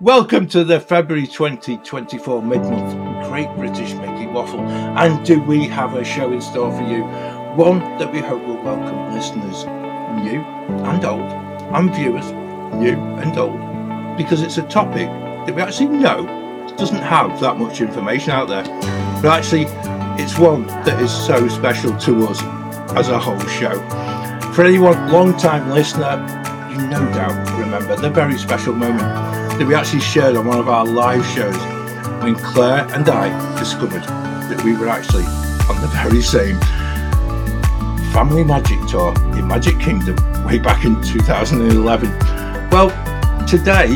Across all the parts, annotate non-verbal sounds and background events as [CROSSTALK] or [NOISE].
Welcome to the February 2024 mid-month Great British Mickey Waffle. And do we have a show in store for you? One that we hope will welcome listeners, new and old, and viewers, new and old, because it's a topic that we actually know doesn't have that much information out there. But actually, it's one that is so special to us as a whole show. For anyone long-time listener, you no doubt remember the very special moment that we actually shared on one of our live shows when Claire and I discovered that we were actually on the very same family magic tour in Magic Kingdom way back in 2011. Well, today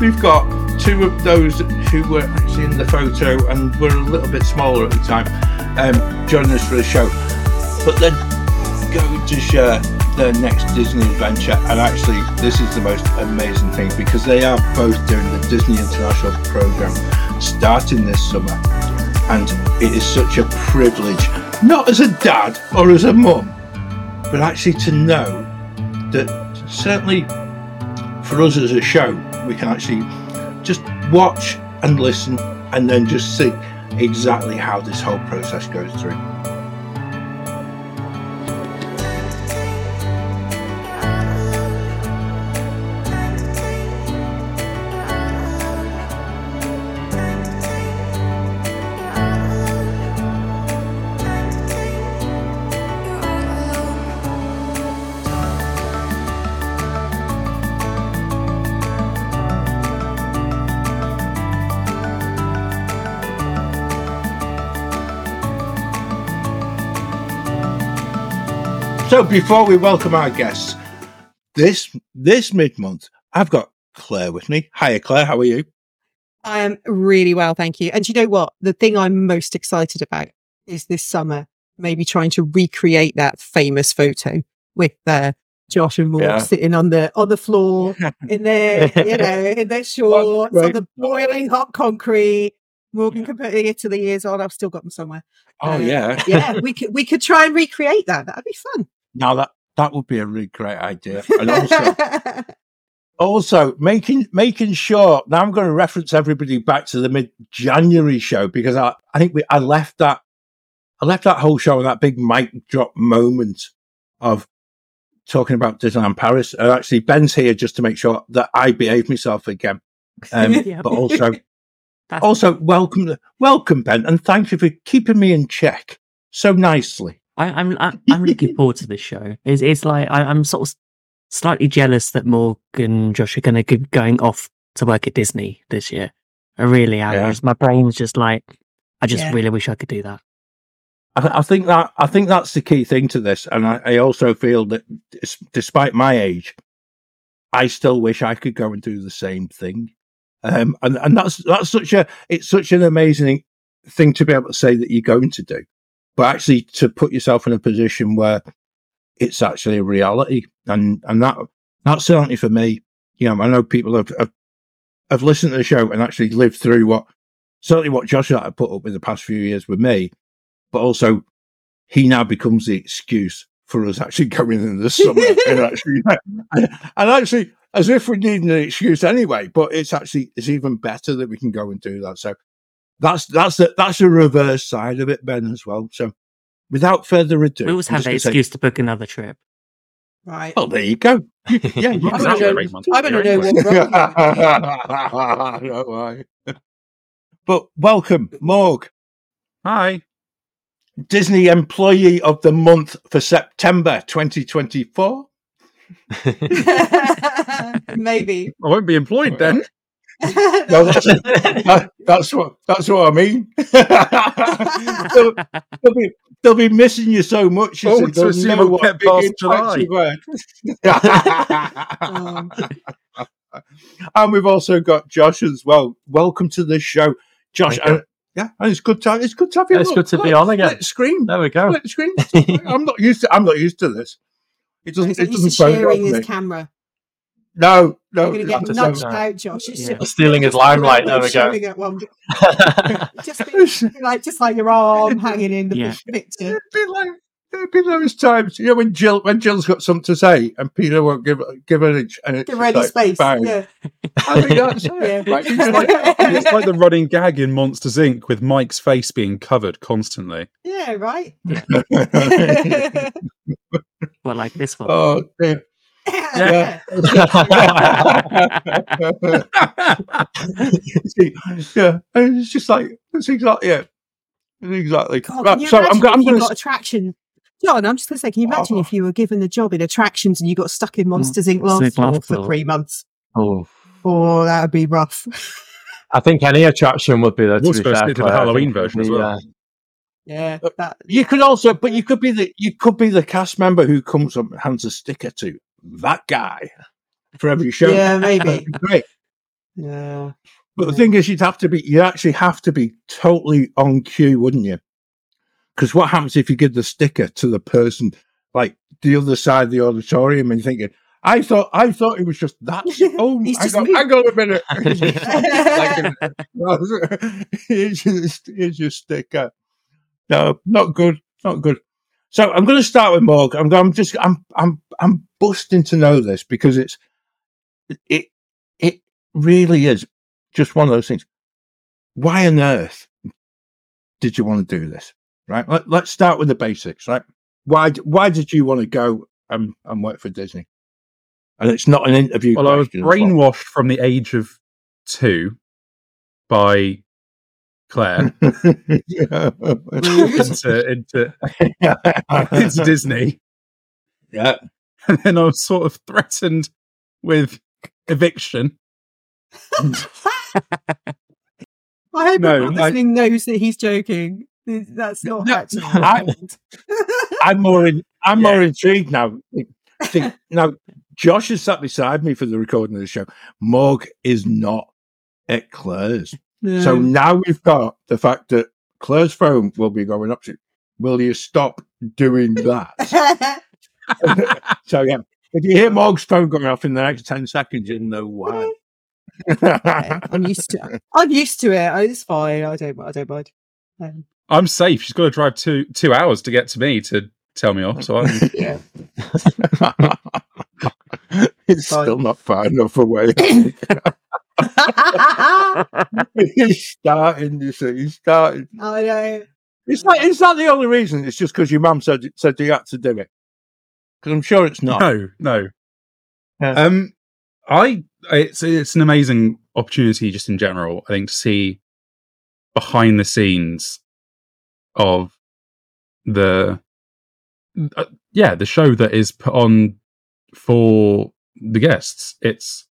we've got two of those who were actually in the photo and were a little bit smaller at the time um, joining us for the show, but then going to share their next Disney adventure. And actually, this is the most amazing thing because they are both doing the Disney International program starting this summer. And it is such a privilege, not as a dad or as a mum, but actually to know that certainly for us as a show, we can actually just watch and listen and then just see exactly how this whole process goes through. So before we welcome our guests, this this mid month, I've got Claire with me. Hiya, Claire. How are you? I am really well, thank you. And you know what? The thing I'm most excited about is this summer, maybe trying to recreate that famous photo with uh, Josh and Morg Yeah. sitting on the on the floor [LAUGHS] in their, you know, in their [LAUGHS] shorts on the boiling hot concrete. Morgan comparing it to the years on. I've still got them somewhere. Oh Uh, yeah. Yeah, we could we could try and recreate that. That'd be fun. Now that that would be a really great idea. And also [LAUGHS] also making making sure now I'm going to reference everybody back to the mid January show because I, I think we I left that I left that whole show on that big mic drop moment of talking about Disneyland Paris. And actually Ben's here just to make sure that I behave myself again. Um, [LAUGHS] but also [LAUGHS] also welcome welcome Ben and thank you for keeping me in check so nicely. I, I'm I, I'm looking forward to this show. It's it's like I, I'm sort of slightly jealous that Morg and Josh are going to be going off to work at Disney this year. I really am. Yeah. Just- My brain's just like I just Yeah. really wish I could do that. I, I think that I think that's the key thing to this, and I, I also feel that despite my age, I still wish I could go and do the same thing. Um, and and that's that's such a it's such an amazing thing to be able to say that you're going to do, but actually to put yourself in a position where it's actually a reality, and and that that's certainly for me. You know, I know people have have, have listened to the show and actually lived through what certainly what Josh and I put up with the past few years with me, but also he now becomes the excuse for us actually [LAUGHS] going in the summer and actually [LAUGHS] and actually as if we need an excuse anyway but it's actually it's even better that we can go and do that so that's that's the that's the reverse side of it ben as well so without further ado We always have just the gonna say- excuse to book another trip. right. well there you go [LAUGHS] yeah you I can don't have know- I don't know what's wrong. Don't [LAUGHS] but welcome morg Hi. disney employee of the month for september 2024 [LAUGHS] Maybe. I won't be employed then. No, that's, that, that's what that's what I mean. [LAUGHS] they'll, they'll be they'll be missing you so much. Oh, see, to they'll assume know I'll what get big past July. you've and we've also got Josh as well. Welcome to the show, Josh. And, yeah, and it's good to have, it's good to have you. It's Look, good to be on again. split Screen, There we go. split screen. I'm not used to. I'm not used to this. It doesn't. He's It doesn't to phone sharing his me. camera. No, no. You're going to it's get not nudged so- out, Josh. It's Yeah. just- Stealing his limelight, there we go. Showing it one- [LAUGHS] Just, be, like, just like your arm hanging in the Yeah. [LAUGHS] picture. Be like, There'd be those times, you know, when Jill when Jill's got something to say and Peter won't give give her an inch, and it's Give just ready like, space. bang. Yeah. I think that's [LAUGHS] Yeah. it. Like, It's like- It's like the running gag in Monsters Inc. with Mike's face being covered constantly. Yeah, right. Well, like this one. oh, dear. Yeah. [LAUGHS] See, yeah, and it's just like it's exactly yeah, exactly. God, right, so I'm, go- I'm if going got to. attraction? John, I'm just going to say, can you imagine Oh. if you were given a job in attractions and you got stuck in Monsters Inc. last Inc. floor last for floor. three months? Oh, Oh, that would be rough. I think any attraction would be there. To Also be gotta fair, to the Halloween version as well. uh, yeah, that. You could also, but you could be the you could be the cast member who comes up and hands a sticker to that guy for every show. Yeah, maybe. Great. Yeah. But the thing is, you'd have to be, you actually have to be totally on cue, wouldn't you? Because what happens if you give the sticker to the person, like the other side of the auditorium, and you're thinking, I thought, I thought it was just that. [LAUGHS] Oh, He's hang just on, moved. hang a minute. [LAUGHS] [LAUGHS] here's, your, here's your sticker. No, not good, not good. So I'm going to start with Morg. I'm, I'm just, I'm, I'm, I'm busting to know this because it's, it, it really is just one of those things. Why on earth did you want to do this? Right. Let, let's start with the basics. Right. Why? Why did you want to go and, and work for Disney? And it's not an interview. Well, I was as well. brainwashed from the age of two by Claire [LAUGHS] yeah. into into, [LAUGHS] into Disney, yeah. and then I was sort of threatened with eviction. [LAUGHS] I hope No, everyone I- listening knows that he's joking. That's not No, actually. I- happened. I'm more. In, I'm more intrigued now. See, now, Josh is sat beside me for the recording of the show. Morg is not at Claire's. So now we've got the fact that Claire's phone will be going up to. Will you stop doing that? [LAUGHS] [LAUGHS] so yeah, if you hear Morg's phone going off in the next ten seconds, you know why. Yeah, [LAUGHS] I'm used to. I'm used to it. It's fine. I don't. I don't mind. Um, I'm safe. She's got to drive two two hours to get to me to tell me off. So I'm... yeah. it's Fine. still not far enough away. He's starting. You see, he's starting. [LAUGHS] I know. It's like, is that the only reason? It's just because your mum said said you had to do it. Because I'm sure it's not. no, no. Yeah. Um, I it's it's an amazing opportunity just in general. I think to see behind the scenes of the uh, yeah the show that is put on for the guests. It's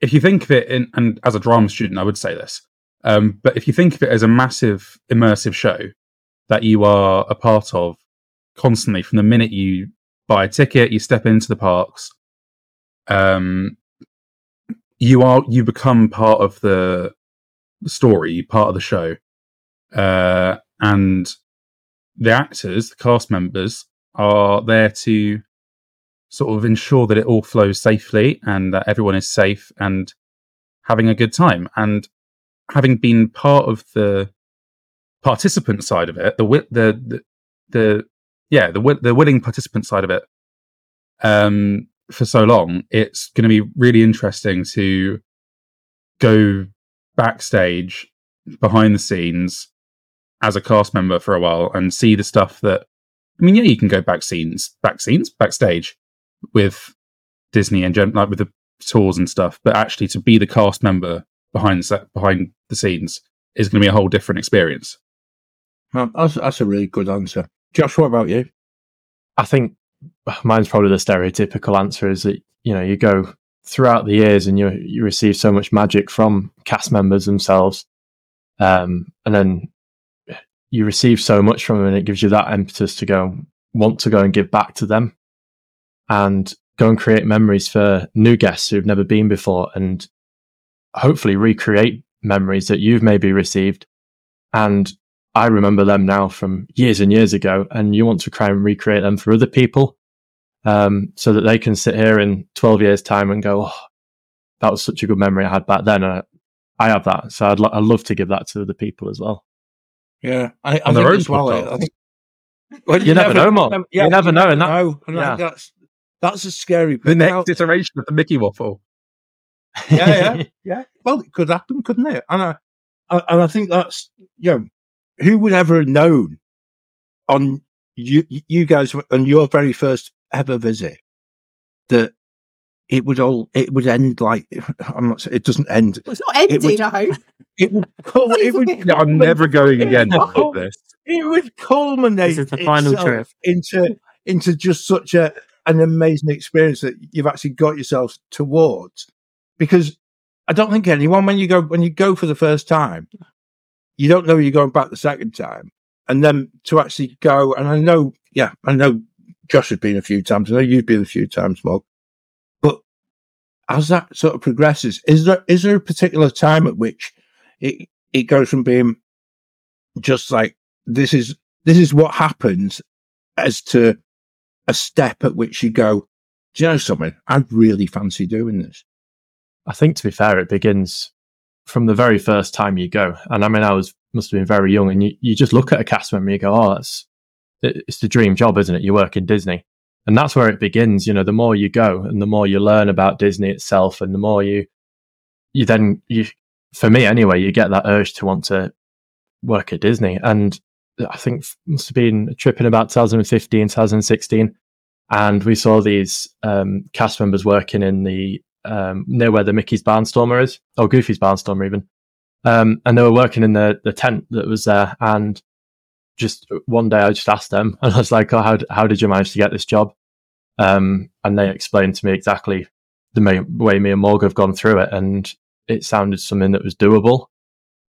if you think of it in and as a drama student, I would say this. Um, but if you think of it as a massive immersive show that you are a part of constantly from the minute you buy a ticket, you step into the parks, um, you are you become part of the, story, part of the show, uh, and the actors, the cast members, are there to sort of ensure that it all flows safely and that everyone is safe and having a good time. And having been part of the participant side of it, the the the, the yeah the the willing participant side of it, um, for so long, it's going to be really interesting to go backstage, behind the scenes, as a cast member for a while and see the stuff that. I mean, yeah, you can go back scenes, back scenes, backstage with Disney and gen- like with the tours and stuff, but actually to be the cast member behind the set, behind the scenes is going to be a whole different experience. Well, that's, that's a really good answer. Josh, what about you? I think mine's probably the stereotypical answer is that you know you go throughout the years and you you receive so much magic from cast members themselves, um, and then you receive so much from them, and it gives you that impetus to go want to go and give back to them, and go and create memories for new guests who've never been before, and hopefully recreate memories that you've maybe received, and I remember them now from years and years ago, and you want to try and recreate them for other people, um, so that they can sit here in 12 years' time and go, oh, that was such a good memory I had back then. And I, I have that. So I'd, lo- I'd love to give that to other people as well. Yeah, I, I On their think own as well. I. I think, [LAUGHS] Well, You never know, Mark. You never know, and that- know, and yeah. that's that's a scary The bit. Now- next iteration of the Mickey waffle. yeah, yeah, [LAUGHS] yeah. Well, it could happen, couldn't it? And I, I and I think that's you know, who would ever have known on you, you guys on your very first ever visit that it would all it would end like [LAUGHS] I'm not saying it doesn't end. Well, it's not ending, would- I hope. [LAUGHS] It would cul- it would Yeah, I'm never going again No. with this. it would culminate This is the final itself trip. into into just such a an amazing experience that you've actually got yourself towards. Because I don't think anyone when you go when you go for the first time you don't know you're going back the second time. And then to actually go and I know yeah I know Josh has been a few times I know you've been a few times Morg but as that sort of progresses is there is there a particular time at which it it goes from being just like this is this is what happens as to a step at which you go, do you know something? I'd really fancy doing this. I think to be fair, it begins from the very first time you go. And I mean, I was must have been very young, and you, you just look at a cast member and you go, "Oh, that's it- it's the dream job, isn't it? You work in Disney." And that's where it begins. You know, the more you go and the more you learn about Disney itself, and the more you, you then, you, for me anyway, you get that urge to want to work at Disney. And I think must have been a trip in about 2015, 2016. And we saw these um, cast members working in the um, near where the Mickey's Barnstormer is, or Goofy's Barnstormer even. Um, and they were working in the, the tent that was there. And just one day I just asked them [LAUGHS] and I was like, oh, how, how did you manage to get this job? Um, and they explained to me exactly the ma- way me and Morg have gone through it. And it sounded something that was doable.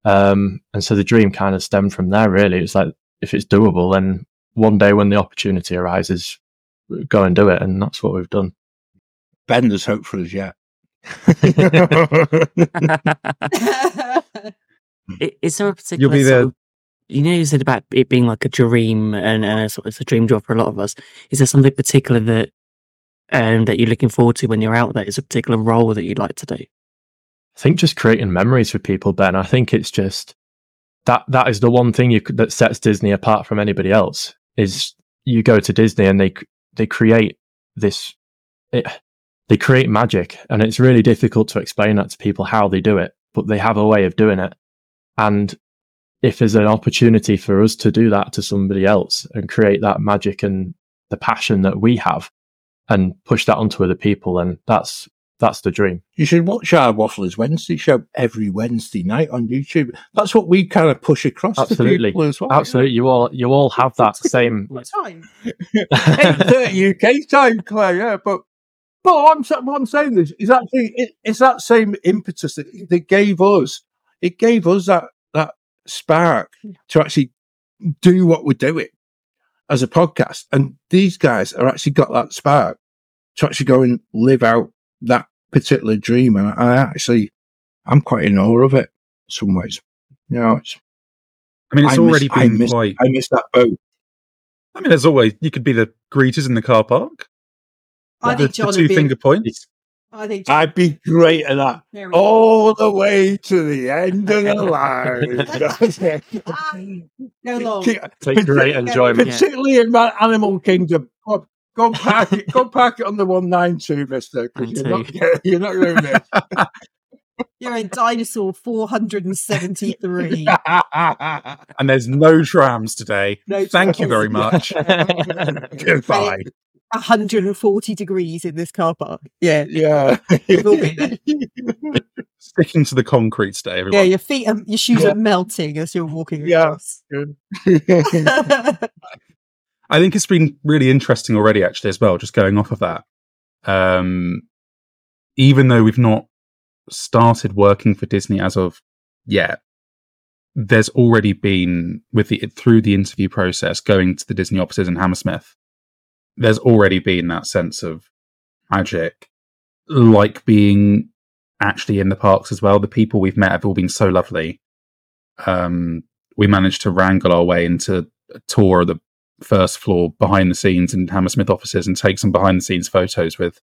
Um, and so the dream kind of stemmed from there, really. It's like, if it's doable, then one day when the opportunity arises, go and do it. And that's what we've done. Ben, there's hope for us yet. [LAUGHS] Is there a particular You'll be there- of- you know, you said about it being like a dream and, and a sort of, it's a dream job for a lot of us. Is there something particular that um, that you're looking forward to when you're out there? Is a particular role that you'd like to do? I think just creating memories for people, Ben. I think it's just that that is the one thing you that sets Disney apart from anybody else. Is you go to Disney and they they create this, it, they create magic, and it's really difficult to explain that to people how they do it, but they have a way of doing it. And if there's an opportunity for us to do that to somebody else and create that magic and the passion that we have, and push that onto other people, then that's that's the dream. You should watch our Wafflers Wednesday show every Wednesday night on YouTube. That's what we kind of push across Absolutely. to people as well. Absolutely, you all you all have that same. [LAUGHS] Time? Eight thirty UK time, Claire. Yeah, but but what I'm what I'm saying is, is actually it, it's that same impetus that, that gave us it gave us that that spark to actually do what we're doing as a podcast, and these guys are actually got that spark to actually go and live out that particular dream, and I, I actually I'm quite in awe of it. In some ways, you know, it's, I mean, it's I miss- already I been miss- quite. I miss that boat. I mean, as always, you could be the greeters in the car park. I the, think John the would two be. finger points. I think John, I'd be great at that. there go. all the way to the end of the [LAUGHS] line. Ah, no long. Take great enjoyment. Particularly in my Animal Kingdom. Go, go and park it. Go park it on the one nine two, Mister. Because you're not, you're not going to miss. [LAUGHS] You're in dinosaur 473. [LAUGHS] And there's no trams today. No Thank you very much. [LAUGHS] Goodbye. 140 degrees in this car park. Yeah. Yeah. We've all been there. Sticking to the concrete today, everyone. Yeah, your feet, and your shoes Yeah. are melting as you're walking Yeah. I think it's been really interesting already, actually, as well, just going off of that. Um, even though we've not started working for Disney as of yet, there's already been with the through the interview process going to the Disney offices in Hammersmith. There's already been that sense of magic, like being actually in the parks as well. The people we've met have all been so lovely. Um, we managed to wrangle our way into a tour of the first floor behind the scenes in Hammersmith offices and take some behind the scenes photos with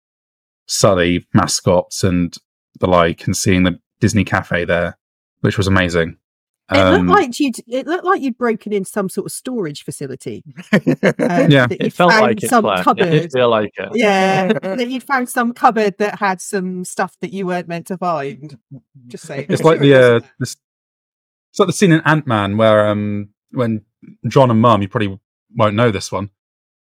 Sully mascots and the like and seeing the Disney cafe there, which was amazing. It Um, looked like you'd. It looked like you'd broken in some sort of storage facility. [LAUGHS] um, Yeah. It felt like it. some Claire. It cupboard. did feel like it. Yeah, [LAUGHS] that you'd found some cupboard that had some stuff that you weren't meant to find. Just say it's like the [LAUGHS] uh, this, it's like the scene in Ant Man where um when John and Mum, you probably won't know this one,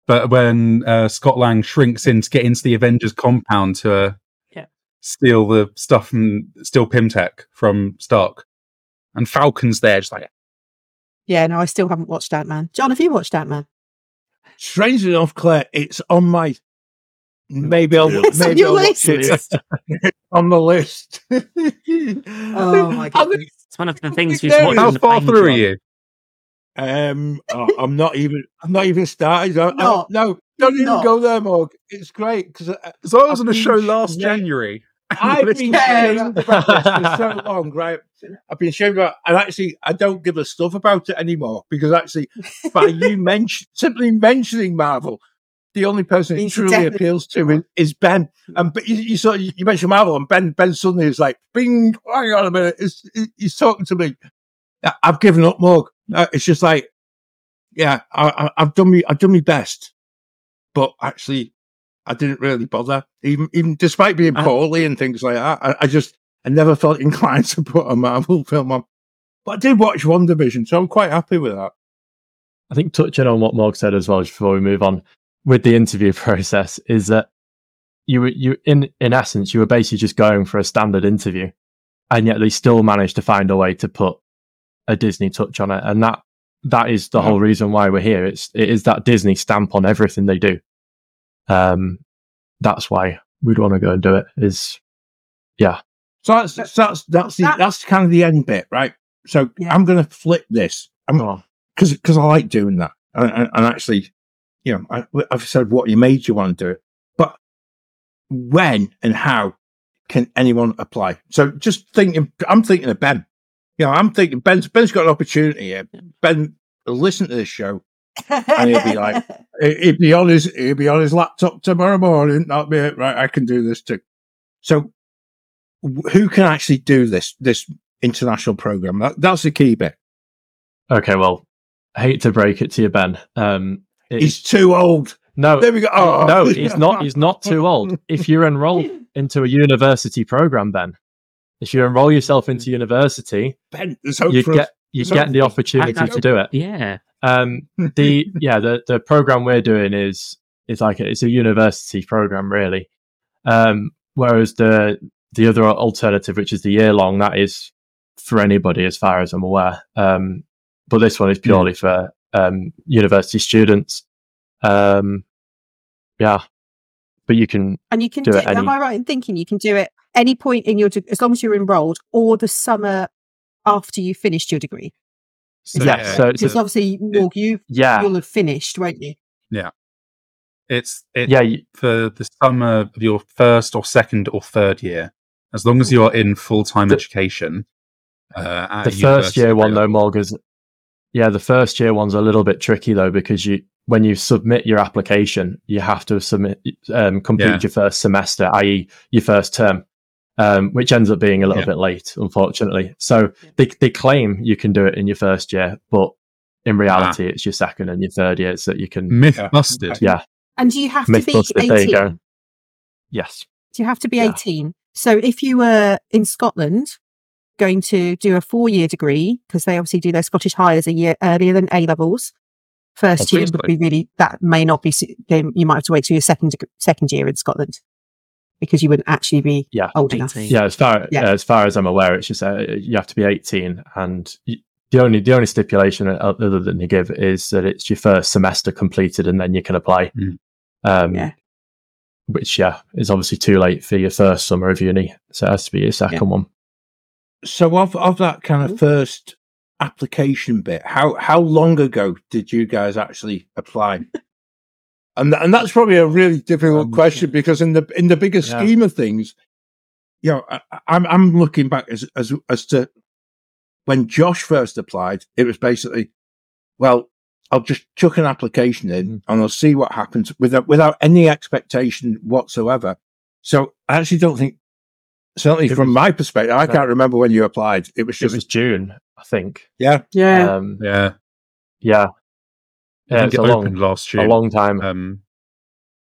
but when uh, Scott Lang shrinks in to get into the Avengers compound to uh, Yeah. steal the stuff from steal Pym Tech from Stark, and Falcon's there, just like Yeah, no, I still haven't watched Ant Man. John, have you watched Ant Man? Strangely enough, Claire, it's on my. Maybe I'll It's maybe your I'll watch list. it [LAUGHS] on the list. Oh my [LAUGHS] god! It's one of the things you There watch is- how far through are you? Um, oh, I'm not even. I'm not even started. I, I, no, don't even Not. go there, Morg. It's great because So I was I've on a show last yeah. January. I've [LAUGHS] been Yeah. shamed about this for so long, right? I've been shamed about, and actually, I don't give a stuff about it anymore because actually, by you [LAUGHS] mention simply mentioning Marvel, the only person it truly definitely- appeals to is, is Ben. And but you, you saw you mentioned Marvel, and Ben Ben suddenly is like, "Bing, hang on a minute," it's, it- he's talking to me. I- I've given up, Morg. Uh, It's just like, yeah, I, I, I've done me, I've done my best, but actually, I didn't really bother, even even despite being Uh, poorly and things like that. I, I just I never felt [LAUGHS] inclined to put a Marvel film on. But I did watch WandaVision, so I'm quite happy with that. I think touching on what Morg said as well, just before we move on with the interview [LAUGHS] process, is that you were you in in essence you were basically just going for a standard interview, and yet they still managed to find a way to put a Disney touch on it, and that that is the Yeah. whole reason why we're here. It's it is that Disney stamp on everything they do. Um, that's why we'd want to go and do it. Is yeah, So that's that's that's that's, the, That- that's kind of the end bit, right? So Yeah. I'm going to flip this. I'm Go on. because because I like doing that, and, and, and actually, you know, I, I've said what you made you want to do it, but when and how can anyone apply? So just thinking, I'm thinking of Ben. You know, I'm thinking Ben's Ben's got an opportunity here. Ben listen to this show. And he'll be like- [LAUGHS] He- He'd be on his he'd be on his laptop tomorrow morning. That'll be it, right? I can do this too. So, who can actually do this this international program? That, that's the key bit. okay. Well, I hate to break it to you, Ben. Um, it's, He's too old. no, There we go. Oh. no, he's not. He's not too old. If you're enrolled [LAUGHS] into a university program, Ben, if you enroll yourself into university, Ben, there's hope you for get us. you get the opportunity I- I- to do it. Yeah. Um, [LAUGHS] the yeah, the the program we're doing is is like a, it's a university program, really. Um, whereas the the other alternative, which is the year long, that is for anybody, as far as I'm aware. Um, but this one is purely for um, university students. Um, yeah, but you can and you can do do, it am I right in thinking you can do it any point in your de- as long as you're enrolled or the summer after you finished your degree? So, yeah, yeah, so Because it's, obviously, Morg, you yeah, you'll have finished, won't you? Yeah. It's it, yeah, you- for the summer of your first or second or third year, as long as you are in full time The- education. Uh, at the first year one though, level. Morg is yeah, the first year one's a little bit tricky though because you when you submit your application, you have to submit um, complete Yeah. your first semester, i.e., your first term, um, which ends up being a little Yeah. bit late, unfortunately. So they they claim you can do it in your first year, but in reality, it's your second and your third years that you can. Myth Yeah. busted. Yeah, And do you have to be Mythbusters. There you 18? go. Yes. Do you have to be Yeah. 18? So if you were in Scotland going to do a four year degree, because they obviously do their Scottish Highers a year earlier than A levels, first year would be really, that may not be, you might have to wait till your second, second year in Scotland because you wouldn't actually be Yeah. old enough. Yeah, as far Yeah. as far as I'm aware, it's just uh, you have to be 18, and y the only the only stipulation other than you give is that it's your first semester completed, and then you can apply. Mm. Um, Yeah. Which yeah is obviously too late for your first summer of uni, so it has to be your second one. So of of that kind of first application bit, how how long ago did you guys actually apply? [LAUGHS] and and that's probably a really difficult Um, question because in the in the bigger Yeah. scheme of things, you know, I, I'm I'm looking back as as as to when Josh first applied, it was basically, well, I'll just chuck an application in and I'll see what happens without without any expectation whatsoever. So I actually don't think, certainly It from was- my perspective, I no. can't remember when you applied. It was It was June. I think. Yeah. Um, Yeah, yeah, I yeah, think it's it a long, opened last a long time. Um,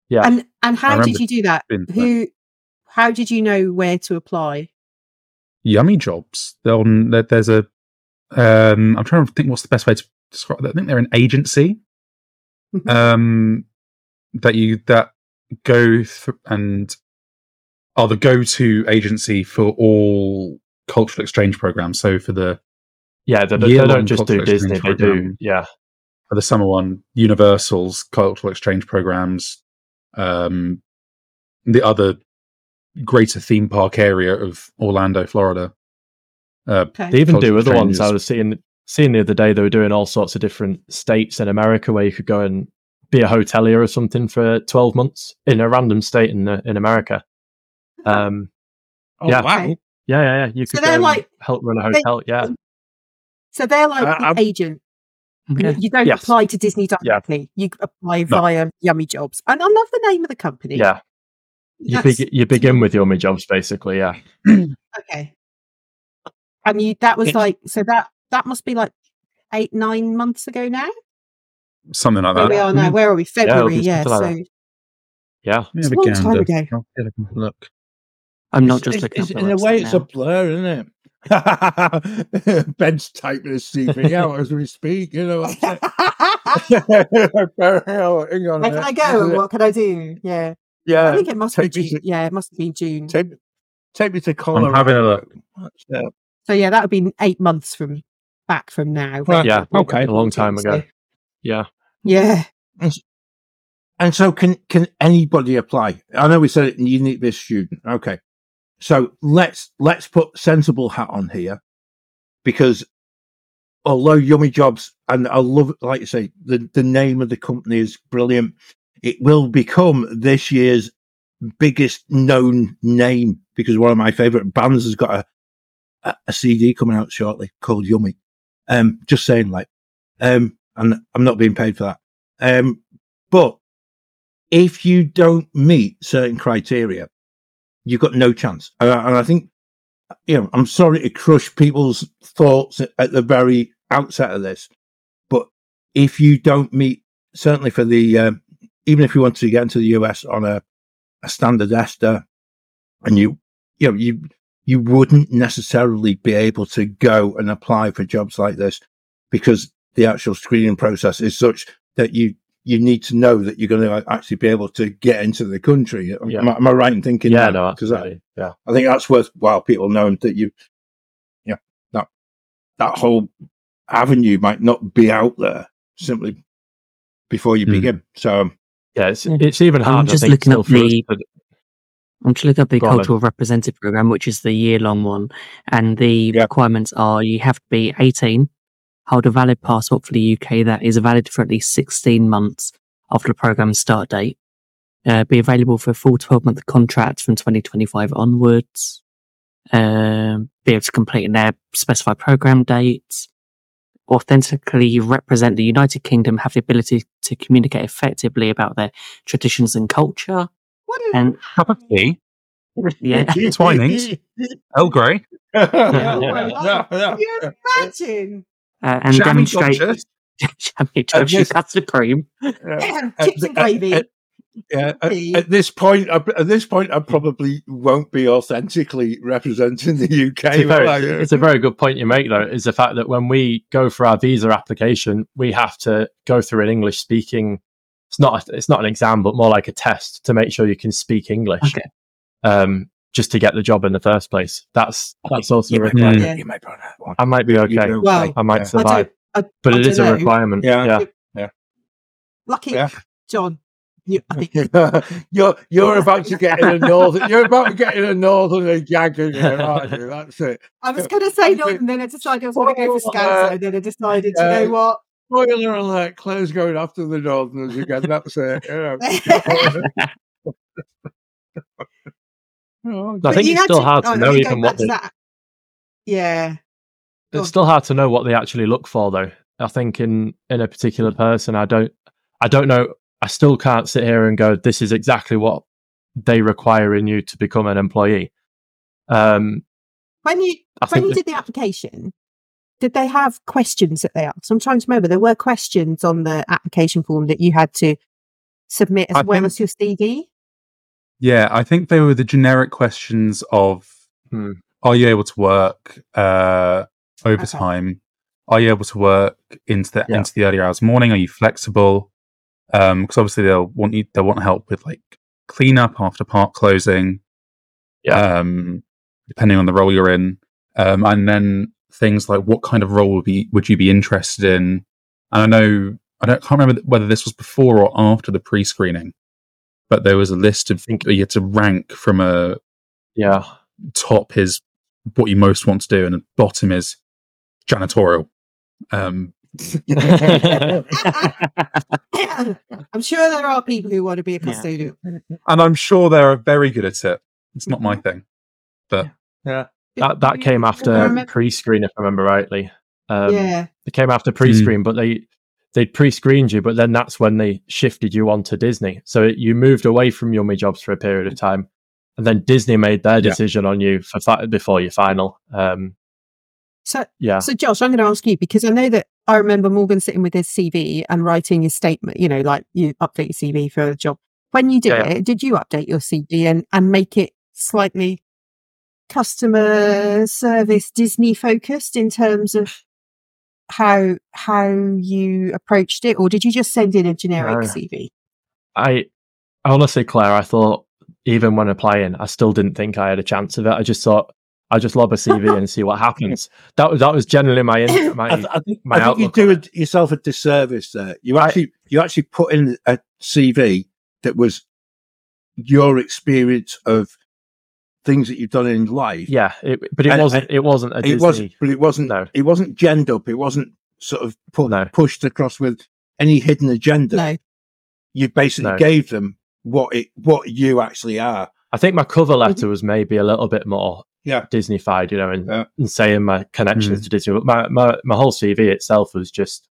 yeah, and and how did you do that? being- Who? How did you know where to apply? yummy jobs. On, there's a. Um, I'm trying to think what's the best way to describe that. I think they're an agency Mhm. um, that you that go th- and are the go-to agency for all cultural exchange programs. So for the yeah. They, they don't just do Disney; exchange they do. Yeah, for the summer one, Universal's cultural exchange programs, um, the other greater theme park area of Orlando, Florida. Uh, Okay. they even do Cultural other ones. I was seeing seeing the other day they were doing all sorts of different states in America where you could go and be a hotelier or something for twelve months in a random state in uh, in America. Um, Oh, Yeah. wow. Yeah, yeah, yeah. You So could they're go like- help run a they- hotel. Yeah, So they're like Uh, the I'm- agent. Yeah. You don't Yes. apply to Disney directly. You apply via Yummy Jobs. And I love the name of the company. yeah. You, That's- beg you begin with Yummy Jobs, basically. Yeah, [CLEARS THROAT] Okay. And you that was like so that that must be like eight, nine months ago now? something like Where that. we are mm-hmm. now. Where are we? February, yeah. something so like yeah. Let It's a long time ago. I'll get a look. I'm not It's- just looking it's- up the in a way, website it's a blur, isn't it? Ben's typing his CV out as we speak. You know, what's [LAUGHS] it? [LAUGHS] hang on. Where can I go what can I do? Yeah. yeah. I think it must be take me June. to- Yeah, it must have been June. take, take me to Colorado. having a look. What's that? So yeah, that would be eight months from back from now. Right, Yeah, Okay. a long time ago. So, Yeah, yeah. And so, can can anybody apply? I know we said it, you need to be a student. Okay, so let's let's put sensible hat on here, because although Yummy Jobs and I love, like you say, the the name of the company is brilliant. It will become this year's biggest known name because one of my favorite bands has got a a, CD coming out shortly called Yummy. Um, just saying, like, um, and I'm not being paid for that. Um, but if you don't meet certain criteria, you've got no chance. And I, and I think, you know, I'm sorry to crush people's thoughts at, at the very outset of this, but if you don't meet, certainly for the, um, even if you want to get into the US on a, a standard ESTA and you, you know, you, you wouldn't necessarily be able to go and apply for jobs like this because the actual screening process is such that you you need to know that you're going to actually be able to get into the country. Yeah. Am, I- am I right in thinking? yeah, that? no, 'Cause I, absolutely. Yeah, I think that's worthwhile people knowing that you, yeah, that that whole avenue might not be out there simply before you Hmm. begin. So um, yeah. It's it's even I'm just think, looking still up for us the- I'm just looking up the Go on cultural representative program, which is the year long one, and the Yeah. requirements are you have to be 18, hold a valid passport for the UK that is valid for at least 16 months after the program's start date, uh, be available for a full 12 month contract from 2025 onwards, um, be able to complete in their specified program dates, authentically represent the United Kingdom, have the ability to communicate effectively about their traditions and culture, What is and [LAUGHS] Cup of tea, yeah. Twinings. [LAUGHS] Earl Grey, [LAUGHS] Can you imagine? Uh, and Jammy demonstrate Dodgers. jammy Dodgers, yes. custard cream. [LAUGHS] [LAUGHS] Chips and gravy. At, yeah, at, at this point, I, at this point, I probably won't be authentically representing the UK. To be fair, will I? it's, it's a very good point you make, though, is the fact that when we go for our visa application, we have to go through an English speaking. It's not. A, it's not an exam, but more like a test to make sure you can speak English. Okay. Um, just to get the job in the first place. That's that's also You a might, requirement. Yeah. you might be on that one. I might be okay. Well. I might Yeah. survive, I, but I it is don't a requirement. Yeah. yeah. Lucky Yeah. John. You, I think [LAUGHS] you're you're about to get in a northern. You're about to get in a northern gag again, aren't you? That's it. I was going to say no, and then I decided I was going to go for Scanso, and then I decided, you know what? Spoiler alert: Claire's going after the Northerners again. That's it. [LAUGHS] [LAUGHS] Oh, I think it's still hard oh, to no, know even what they. Yeah. It's still hard to know what they actually look for though i think in in a particular person i don't i don't know i still can't sit here and go this is exactly what they require in you to become an employee um When you i when you did the application, did they have questions that they asked? I'm trying to remember. There were questions on the application form that you had to submit as I well think- as your CV. Yeah, I think they were the generic questions of Hmm. are you able to work uh, overtime? Are you able to work into the Yeah. into the early hours of morning? Are you flexible? Because obviously they'll want you they'll want help with like cleanup after park closing. Yeah. Um, depending on the role you're in, um, and then things like what kind of role would be would you be interested in? And I know I don't can't remember whether this was before or after the pre-screening, but there was a list of think you had to rank from a Yeah. top is what you most want to do, and the bottom is janitorial. Um, [LAUGHS] I'm sure there are people who want to be a Yeah. custodian. and I'm sure they're very good at it. It's not my thing, but Yeah. That that came after pre-screen, if I remember rightly. Um, yeah. It came after pre-screen, but they they'd pre-screened you, but then that's when they shifted you onto Disney. So you moved away from Yummy Jobs for a period of time, and then Disney made their Yeah. decision on you for fi- before your final. Um, So, yeah, so Josh, I'm going to ask you because I know that I remember Morgan sitting with his CV and writing his statement. You know, like you update your CV for a job. When you did Yeah, yeah. it, did you update your CV and and make it slightly customer service Disney focused in terms of how how you approached it, or did you just send in a generic No. CV? I honestly, Claire, I thought even when applying, I still didn't think I had a chance of it. I just thought I just lob a CV [LAUGHS] and see what happens. That was that was generally my in- my I, th- I think, my I think you do yourself a disservice there. You actually you actually put in a CV that was your experience of things that you've done in life. yeah. It, but it And- wasn't it wasn't a it Disney. wasn't, but it wasn't. No. It wasn't genned up. It wasn't sort of put, No. pushed across with any hidden agenda. No. You basically No. gave them what it what you actually are. I think my cover letter was maybe a little bit more Yeah. Disneyfied, you know, and, Yeah. and saying my connections Mm. to Disney. But my, my my whole CV itself was just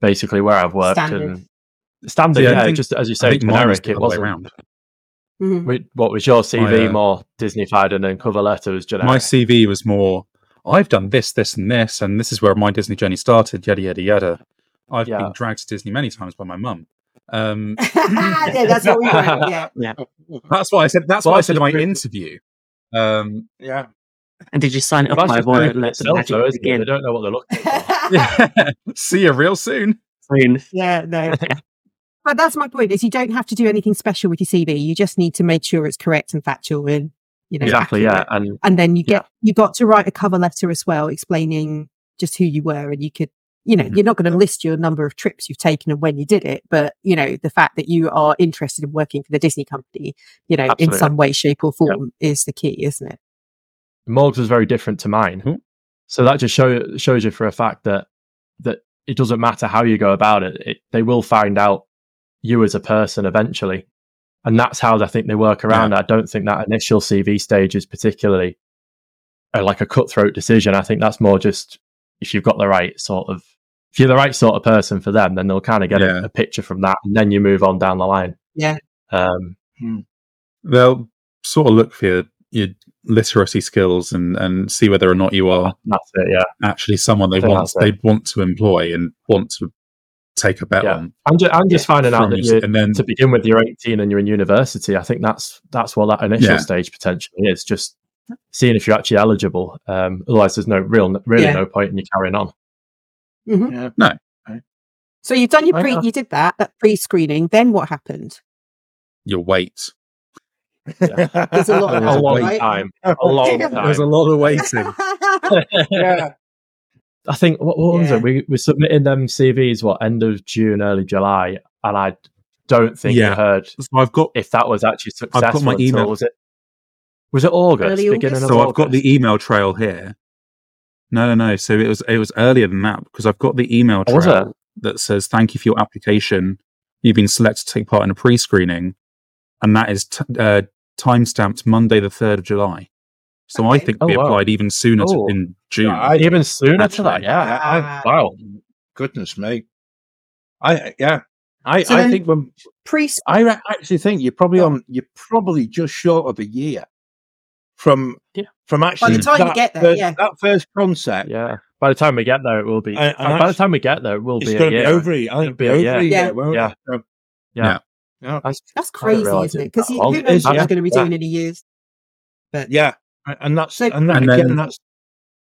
basically where I've worked Standard. and standard. Yeah, Yeah, think- just as you I say, think was generic. It wasn't. around. Mhm. What was your CV My, uh, more Disneyfied, and then cover letter was generic? My CV was more. I've done this, this, and this, and this is where my Disney journey started. Yada yada yada. I've Yeah. been dragged to Disney many times by my mum. Um, [LAUGHS] yeah, that's what we wrote. [LAUGHS] Yeah. that's what I said. That's Well, what I said in my re- interview. Um, Yeah. And did you sign it Well, up that's by just word? proof in Let the itself, magic though, isn't it? They begin. don't know what they're looking for. [LAUGHS] yeah. See you real soon. Soon. Yeah, no. But that's my point is you don't have to do anything special with your CV. You just need to make sure it's correct and factual and, you know, exactly, yeah. And And then you Yeah. get, you got to write a cover letter as well, explaining just who you were and you could, you know, Mhm. you're not going to list your number of trips you've taken and when you did it, but you know, the fact that you are interested in working for the Disney company, you know, in some way, shape or form is the key, isn't it? Morgs was very different to mine. Mhm. So that just show, shows you for a fact that that it doesn't matter how you go about it, it. They will find out you as a person eventually, and that's how I think they work around. it. I don't think that initial CV stage is particularly uh, like a cutthroat decision. I think that's more just if you've got the right sort of if you're the right sort of person for them, then they'll kind of get Yeah. a, a picture from that, and then you move on down the line. Yeah. Um, They'll sort of look for your, your literacy skills and, and see whether or not you are that's it. Yeah. actually someone they want they want to employ and want to take a bet Yeah. on. I'm just, I'm just finding out that you and then to begin with, you're 18 and you're in university. I think that's that's what that initial Yeah. stage potentially is. Just seeing if you're actually eligible. Um, otherwise, there's no real, really Yeah. no point in you carrying on. Mhm. Yeah. So you've done your pre, you did that, that pre-screening. Then what happened? your weight. There's a lot [LAUGHS] There's of a long right? time. A long [LAUGHS] There's a lot of waiting. [LAUGHS] yeah. I think what, what was it? We we submitted them CVs what end of June, early July, and I don't think Yeah. we heard so I've got if that was actually successful. I've got my email. Was it? Was it August? Early beginning August? of so August? I've got the email trail here. No, no, no. So it was it was earlier than that because I've got the email Oh, trail it? that says thank you for your application. You've been selected to take part in a pre-screening, and that is t- uh, time stamped Monday the third of July. So I think Oh, we wow. applied even sooner to- Oh. in June. I- even sooner to that. Yeah. Ah. I, wow. Goodness me. I yeah. I, So I think when Pre, I actually think you're probably on you're probably just short of a year from Yeah. from actually by the time you that get there, first, yeah. that first concept Yeah. By the time we get there, it will be. And- and by the time we get there, it will It's be. a going to be over. a year. I think It'll it'll be be over year. a year. Yeah. won't? Yeah. So, Yeah. yeah. That's, That's crazy, isn't it it? Because was who that long. knows It is, what yeah. he's going to be Yeah. doing in a year's. But Yeah, and that's So- and, that, And again, then- that's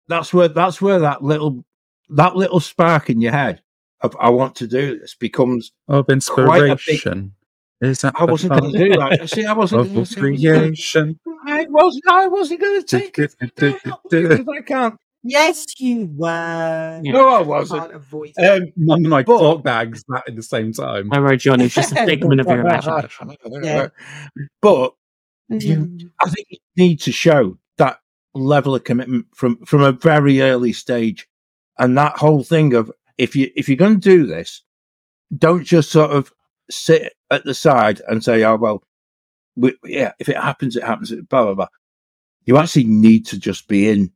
that's where that's where that little that little spark in your head of I want to do this becomes. Of Quite a big- inspiration. Is that I wasn't going to do that. See, I wasn't. Of gonna- see, I wasn't gonna- creation. I wasn't. I wasn't going to take it [LAUGHS] because I can't. yes, you were. Yeah. No, I wasn't. Can't avoid it. Um, Mum and I But- talk bags that at the same time. I wrote John, it's just a [LAUGHS] figment of your imagination. [LAUGHS] Yeah. But you, Mm. I think you need to show that level of commitment from from a very early stage, and that whole thing of if you if you're going to do this, don't just sort of sit at the side and say, "Oh well, we, yeah, if it happens, it happens." Blah blah blah. You actually need to just be in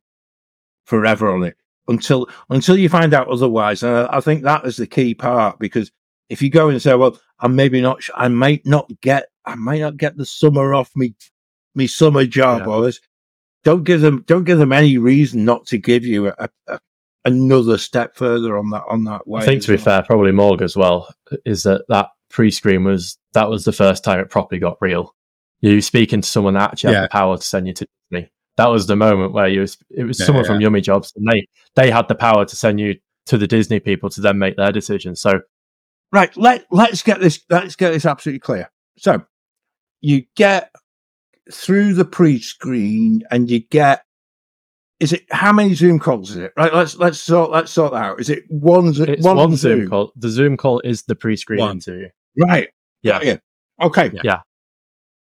forever on it until until you find out otherwise. And I, I think that is the key part because if you go and say, "Well, I'm maybe not, sh- I might not get, I might not get the summer off me, me summer job," Yeah. or this, don't give them, don't give them any reason not to give you a, a, another step further on that on that way. I think to be well. fair, probably Morg as well is that that pre-screen was that was the first time it properly got real. You speaking to someone that actually Yeah. had the power to send you to Disney. That was the moment where you was it was Yeah, someone from Yummy Jobs and they they had the power to send you to the Disney people to then make their decision. So right let let's get this let's get this absolutely clear so you get through the pre-screen and you get is it how many zoom calls is it right let's let's sort let's sort that out is it one, it's one, Zoom call. The Zoom call is the pre-screen One. interview. right Yeah. Got you. okay Yeah.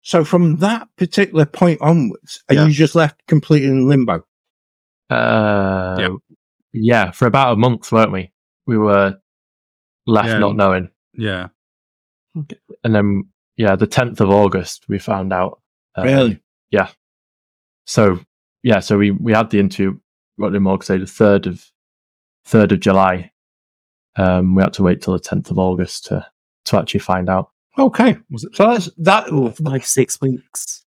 so from that particular point onwards are Yeah. you just left completely in limbo Uh, Yeah. yeah, for about a month, weren't we? We were left Yeah. not knowing, Yeah. and then yeah, the tenth of August we found out. uh, really Yeah. So yeah, so we we had the interview. What did Morg say? The third of third of July. Um, we had to wait till the tenth of August to to actually find out. okay Was it? so that's that Like six weeks.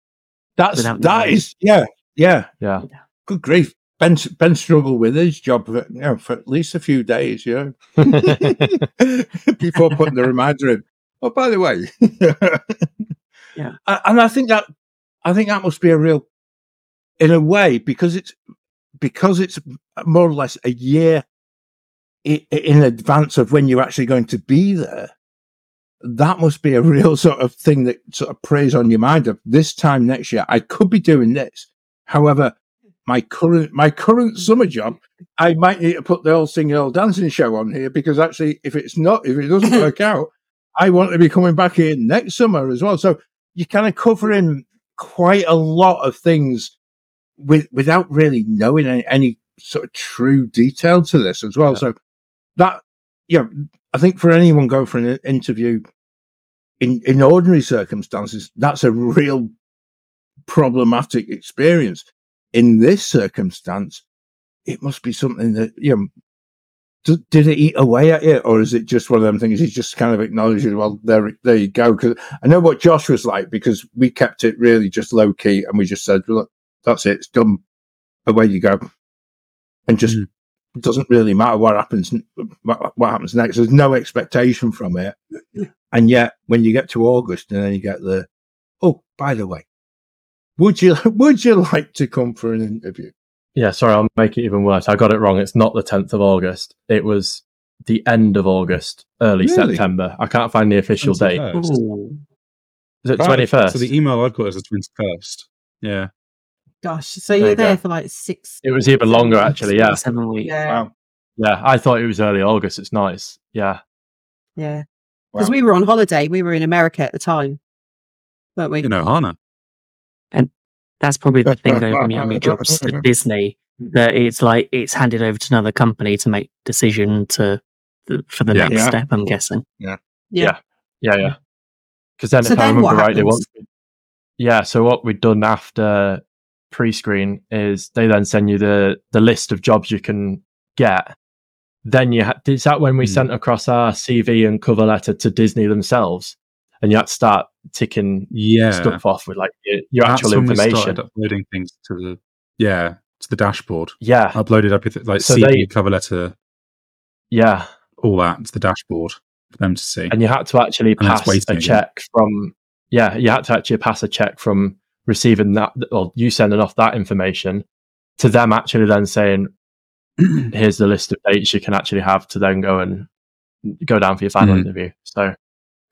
that's Without that knowing. is yeah yeah Yeah, good grief ben ben struggled with his job for, you know, for at least a few days you know [LAUGHS] [LAUGHS] before putting the reminder in. Oh, by the way, [LAUGHS] Yeah. And I think that I think that must be a real, in a way, because it's because it's more or less a year in advance of when you're actually going to be there. That must be a [LAUGHS] real sort of thing that sort of preys on your mind of this time next year. I could be doing this. However, my current my current summer job, I might need to put the old singing old dancing show on here because actually, if it's not, if it doesn't [LAUGHS] work out, I want to be coming back here next summer as well. So you're kind of covering quite a lot of things with without really knowing any, any sort of true detail to this as well. Yeah. So that yeah, I think for anyone going for an interview in in ordinary circumstances, that's a real problematic experience. In this circumstance, it must be something that you know. Did it eat away at you, or is it just one of them things? He's just kind of acknowledging, well, there, there you go. Because I know what Josh was like because we kept it really just low key, and we just said, look, that's it, it's done. Away you go, and just Mm. it doesn't really matter what happens. What, what happens next? There's no expectation from it, and yet when you get to August, and then you get the, oh, by the way, would you [LAUGHS] would you like to come for an interview? Yeah. Sorry, I'll make it even worse. I got it wrong. It's not the tenth of August. It was the end of August, early Really? September. I can't find the official date. 21st. Ooh. Is it Right. twenty first? So the email I've got is the twenty first. Yeah. Gosh, so There you're you go. there for like six. It was even longer, actually. Yeah, Seven weeks. Yeah, Wow, yeah. I thought it was early August. It's nice. Yeah, yeah. Because Wow. we were on holiday. We were in America at the time, weren't we? You know, Hana. That's probably the thing going from Yummy Jobs to Disney. That it's like it's handed over to another company to make decision to for the Yeah. next Yeah. step. I'm guessing. yeah, yeah, yeah. Yeah. Because then, So if I remember what rightly, happens? what, yeah. So what we'd done after pre-screen is they then send you the the list of jobs you can get. Then you had is that when we Hmm. sent across our CV and cover letter to Disney themselves, and you had to start ticking Yeah. stuff off with like your, your That's actual when we information. started uploading things to the. Yeah. to the dashboard. Yeah, Uploaded everything like So CV, they- cover letter, yeah. all that to the dashboard for them to see. and you had to actually And pass a again. check from yeah you had to actually pass a check from receiving that or you sending off that information to them actually then saying [CLEARS THROAT] here's the list of dates you can actually have to then go and go down for your final Mhm. interview so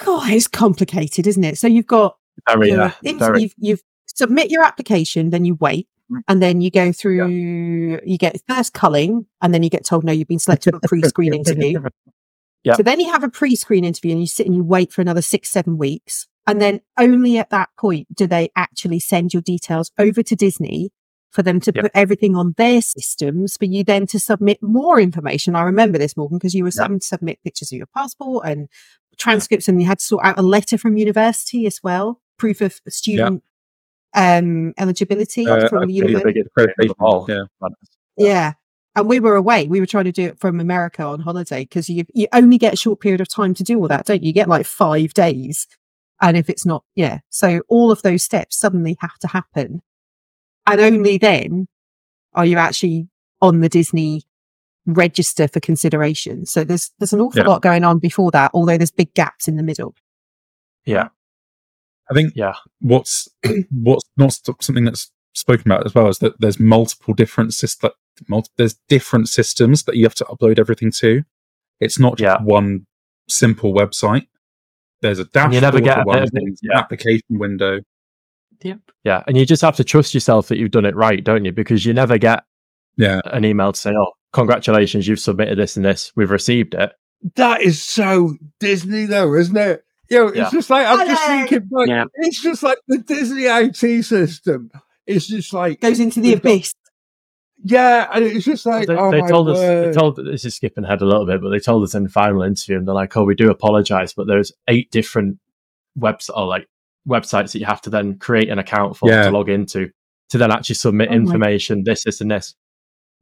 God, it's complicated, isn't it? So you've got very your uh, very you've, you've submit your application, then you wait, and then you go through. You get first culling, and then you get told no, you've been selected for a pre-screen [LAUGHS] interview. Yeah. So then you have a pre-screen interview, and you sit and you wait for another six, seven weeks, and then only at that point do they actually send your details over to Disney for them to Yep. put everything on their systems for you then to submit more information. I remember this, Morgan, because you were Yeah. having to submit pictures of your passport and transcripts, and you had to sort out a letter from university as well, proof of student um, eligibility Uh, from I the university. biggest criticism of all. Yeah. Yeah. And we were away. We were trying to do it from America on holiday because you you only get a short period of time to do all that, don't you? You get like five days. And if it's not, yeah. So all of those steps suddenly have to happen. And only then are you actually on the Disney register for consideration. So there's there's an awful Yeah. lot going on before that, although there's big gaps in the middle. yeah I think yeah what's [CLEARS THROAT] what's not st- something that's spoken about as well is that there's multiple different systems. Multi- there's different systems that you have to upload everything to. It's not just Yeah. one simple website. There's a dashboard you never get for a one bit of it, thing, yeah. application window. Yep. yeah and you just have to trust yourself that you've done it right don't you because you never get Yeah, an email to say oh congratulations you've submitted this and this we've received it That is so Disney, though, isn't it? You know, it's Yeah. just like I'm just thinking, like, Yeah. it's just like the Disney IT system. It's just like, Goes into the We've got- abyss. yeah, and it's just like, they, oh they my told us they told this is skipping ahead a little bit but they told us in the final interview and they're like oh we do apologize but there's eight different webs or like websites that you have to then create an account for Yeah. to log into to then actually submit Oh my- information this this and this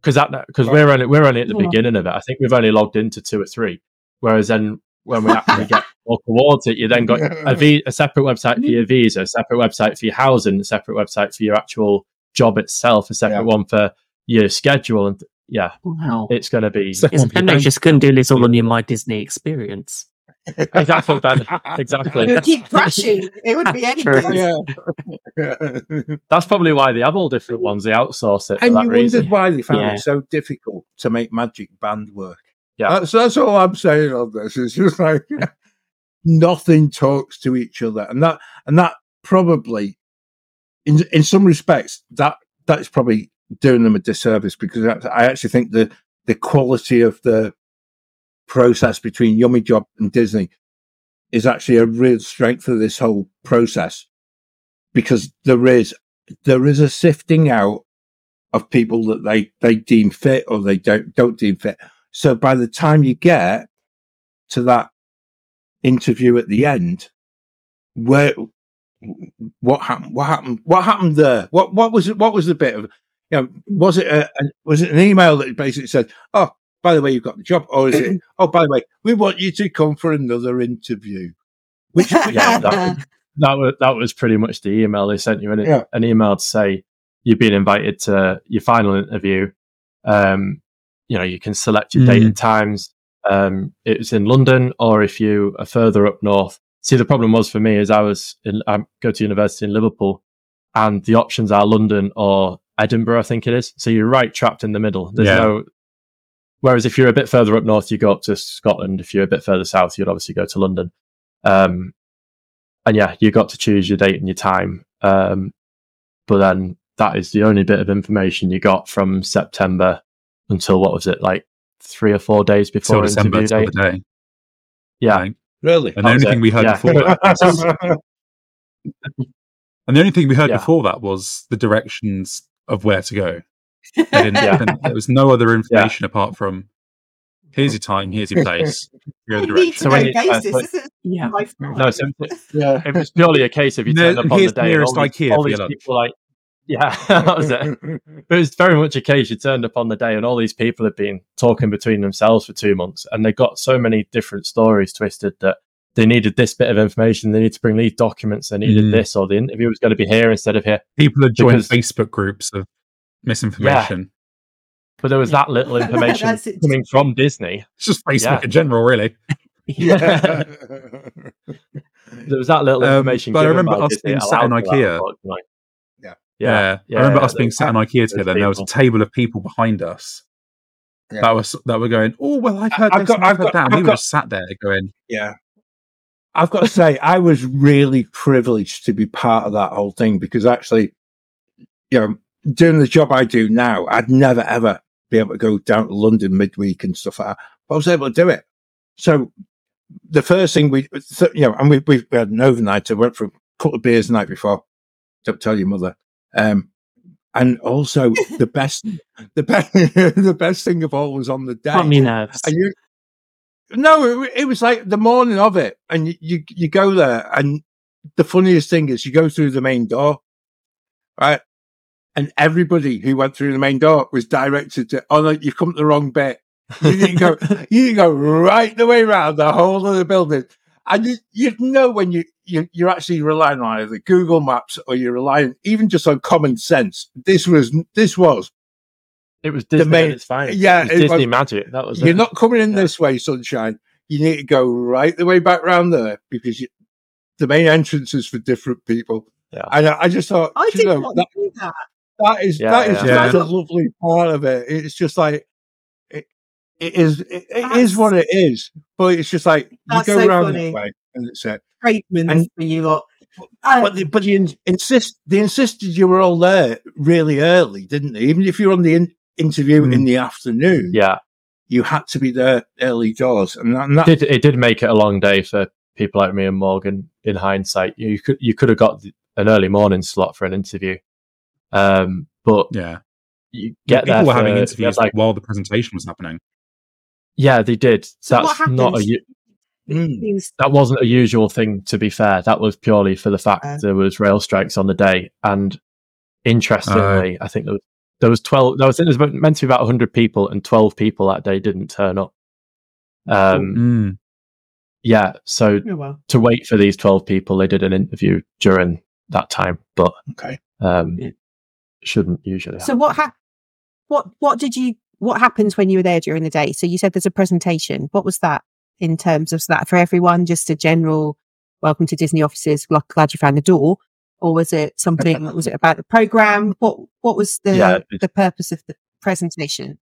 because that because we're only we're only at the Yeah. beginning of it i think we've only logged into two or three whereas then when we [LAUGHS] actually get more towards it you then got a, v- a separate website for mm-hmm. your visa a separate website for your housing a separate website for your actual job itself a separate Yeah. one for your schedule and yeah Wow. it's going to be So- Yes, [LAUGHS] One and they just couldn't do this all on your My Disney experience. Exactly Ben. [LAUGHS] exactly It would keep crashing. It would be True. anything. yeah. [LAUGHS] that's probably why they have all different ones they outsource it for and that you reason wondered why they found Yeah. it so difficult to make Magic Band work. Yeah. That's, that's all I'm saying on this. It's just like [LAUGHS] nothing talks to each other. And that, and that probably, in, in some respects, that, that's probably doing them a disservice because I I actually think the, the quality of the process between Yummy Job and Disney is actually a real strength of this whole process because there is, there is a sifting out of people that they, they deem fit or they don't, don't deem fit. So by the time you get to that interview at the end, where, what happened? What happened? What happened there? What, what was it? What was the bit of, you know, was it a, a was it an email that basically said, Oh, by the way, you've got the job. Or is it, [CLEARS THROAT] Oh, by the way, we want you to come for another interview. Which, [LAUGHS] Yeah, that- [LAUGHS] that was that was pretty much the email they sent you an, Yeah. an email to say you've been invited to your final interview um you know you can select your date Mm. and times um it's in london or if you are further up north see the problem was for me is i was in i go to university in liverpool and the options are london or edinburgh i think it is so you're right trapped in the middle there's Yeah. no whereas if you're a bit further up north you go up to scotland if you're a bit further south you'd obviously go to london um and yeah, you got to choose your date and your time. Um, but then that is the only bit of information you got from September until what was it like three or four days till before December interview till date? the day. Yeah, Right. really? And the That was only thing we heard Yeah. before that was, [LAUGHS] and the only thing we heard Yeah. before that was the directions of where to go. They didn't, Yeah. there was no other information apart from here's your time, here's your [LAUGHS] place, here are the Need So when you- basis. uh, This is Yeah. life. no, so yeah. it was purely a case of you No, turned up on the day. and nearest all these, IKEA all these your people like, [LAUGHS] yeah, [LAUGHS] that was it. But it was very much a case you turned up on the day, and all these people had been talking between themselves for two months, and they got so many different stories twisted that they needed this bit of information, they needed to bring these documents, they needed Mm. this, or the interview was going to be here instead of here. People had joined Because- Facebook groups of misinformation. But there was that little [LAUGHS] information coming from Disney. It's just Facebook Yeah. in general, really. [LAUGHS] yeah. There was that little Um, information. but I remember us Disney being sat in allowed for that, IKEA. unfortunately. Yeah. yeah, Yeah, I remember yeah, us being sat in IKEA together, and there was a table of people behind us Yeah. that was that were going, "Oh well, I've heard I've this, got- and I've I've heard got- that." And I've we were got- just sat there going, Yeah. I've got to say, I was really privileged to be part of that whole thing because actually, you know, doing the job I do now, I'd never ever be able to go down to London midweek and stuff like that. But I was able to do it. So the first thing we, th- you know, and we, we had an overnight. I went for a couple of beers the night before. Don't tell your mother. Um, and also [LAUGHS] the best, the best, [LAUGHS] the best thing of all was on the day. Got me nerves. You, no, it, it was like the morning of it, and you, you you go there, and the funniest thing is you go through the main door, right, and everybody who went through the main door was directed to, oh no, you've come to the wrong bit. You didn't go, [LAUGHS] you didn't go right the way around the whole of the building, and you you know when you. You, you're actually relying on either Google Maps or you're relying even just on common sense. This was this was It was Disney. main- it's fine. yeah, it was it Disney was- magic. That was You're it. not coming in Yeah. this way, sunshine. You need to go right the way back round there because you, the main entrance is for different people. Yeah. And I, I just thought, I did know, not that, do that. That is Yeah, that is yeah. just a lovely part of it. It's just like it, it is. It, it That's- is what it is. But it's just like you That's go so round funny. this way, and it's it. Tradesmen And- for you lot. Uh, But they, but you insist they insisted you were all there really early, didn't they? Even if you're on the in, interview in Mm. the afternoon, Yeah, you had to be there early doors, and that, and that it did it did make it a long day for people like me and Morgan. In hindsight, you could you could have got an early morning slot for an interview, um, but "Yeah." you get People there were for- having interviews like while the presentation was happening. yeah, they did. So what That's not a Mm. that wasn't a usual thing. To be fair, that was purely for the fact Uh. there was rail strikes on the day, and Uh. interestingly, I think there was there was twelve. There was, there was meant to be about hundred people, and twelve people that day didn't turn up. Um, Mm. yeah, so Oh, well. to wait for these 12 people they did an interview during that time but Okay. um Yeah. Shouldn't usually So what hap- what what did you what happens when you were there during the day? So you said there's a presentation. What was that in terms of that for everyone? Just a general welcome to Disney offices. Glad you found the door, or was it something? [LAUGHS] was it about the program? What what was the Yeah, the purpose of the presentation?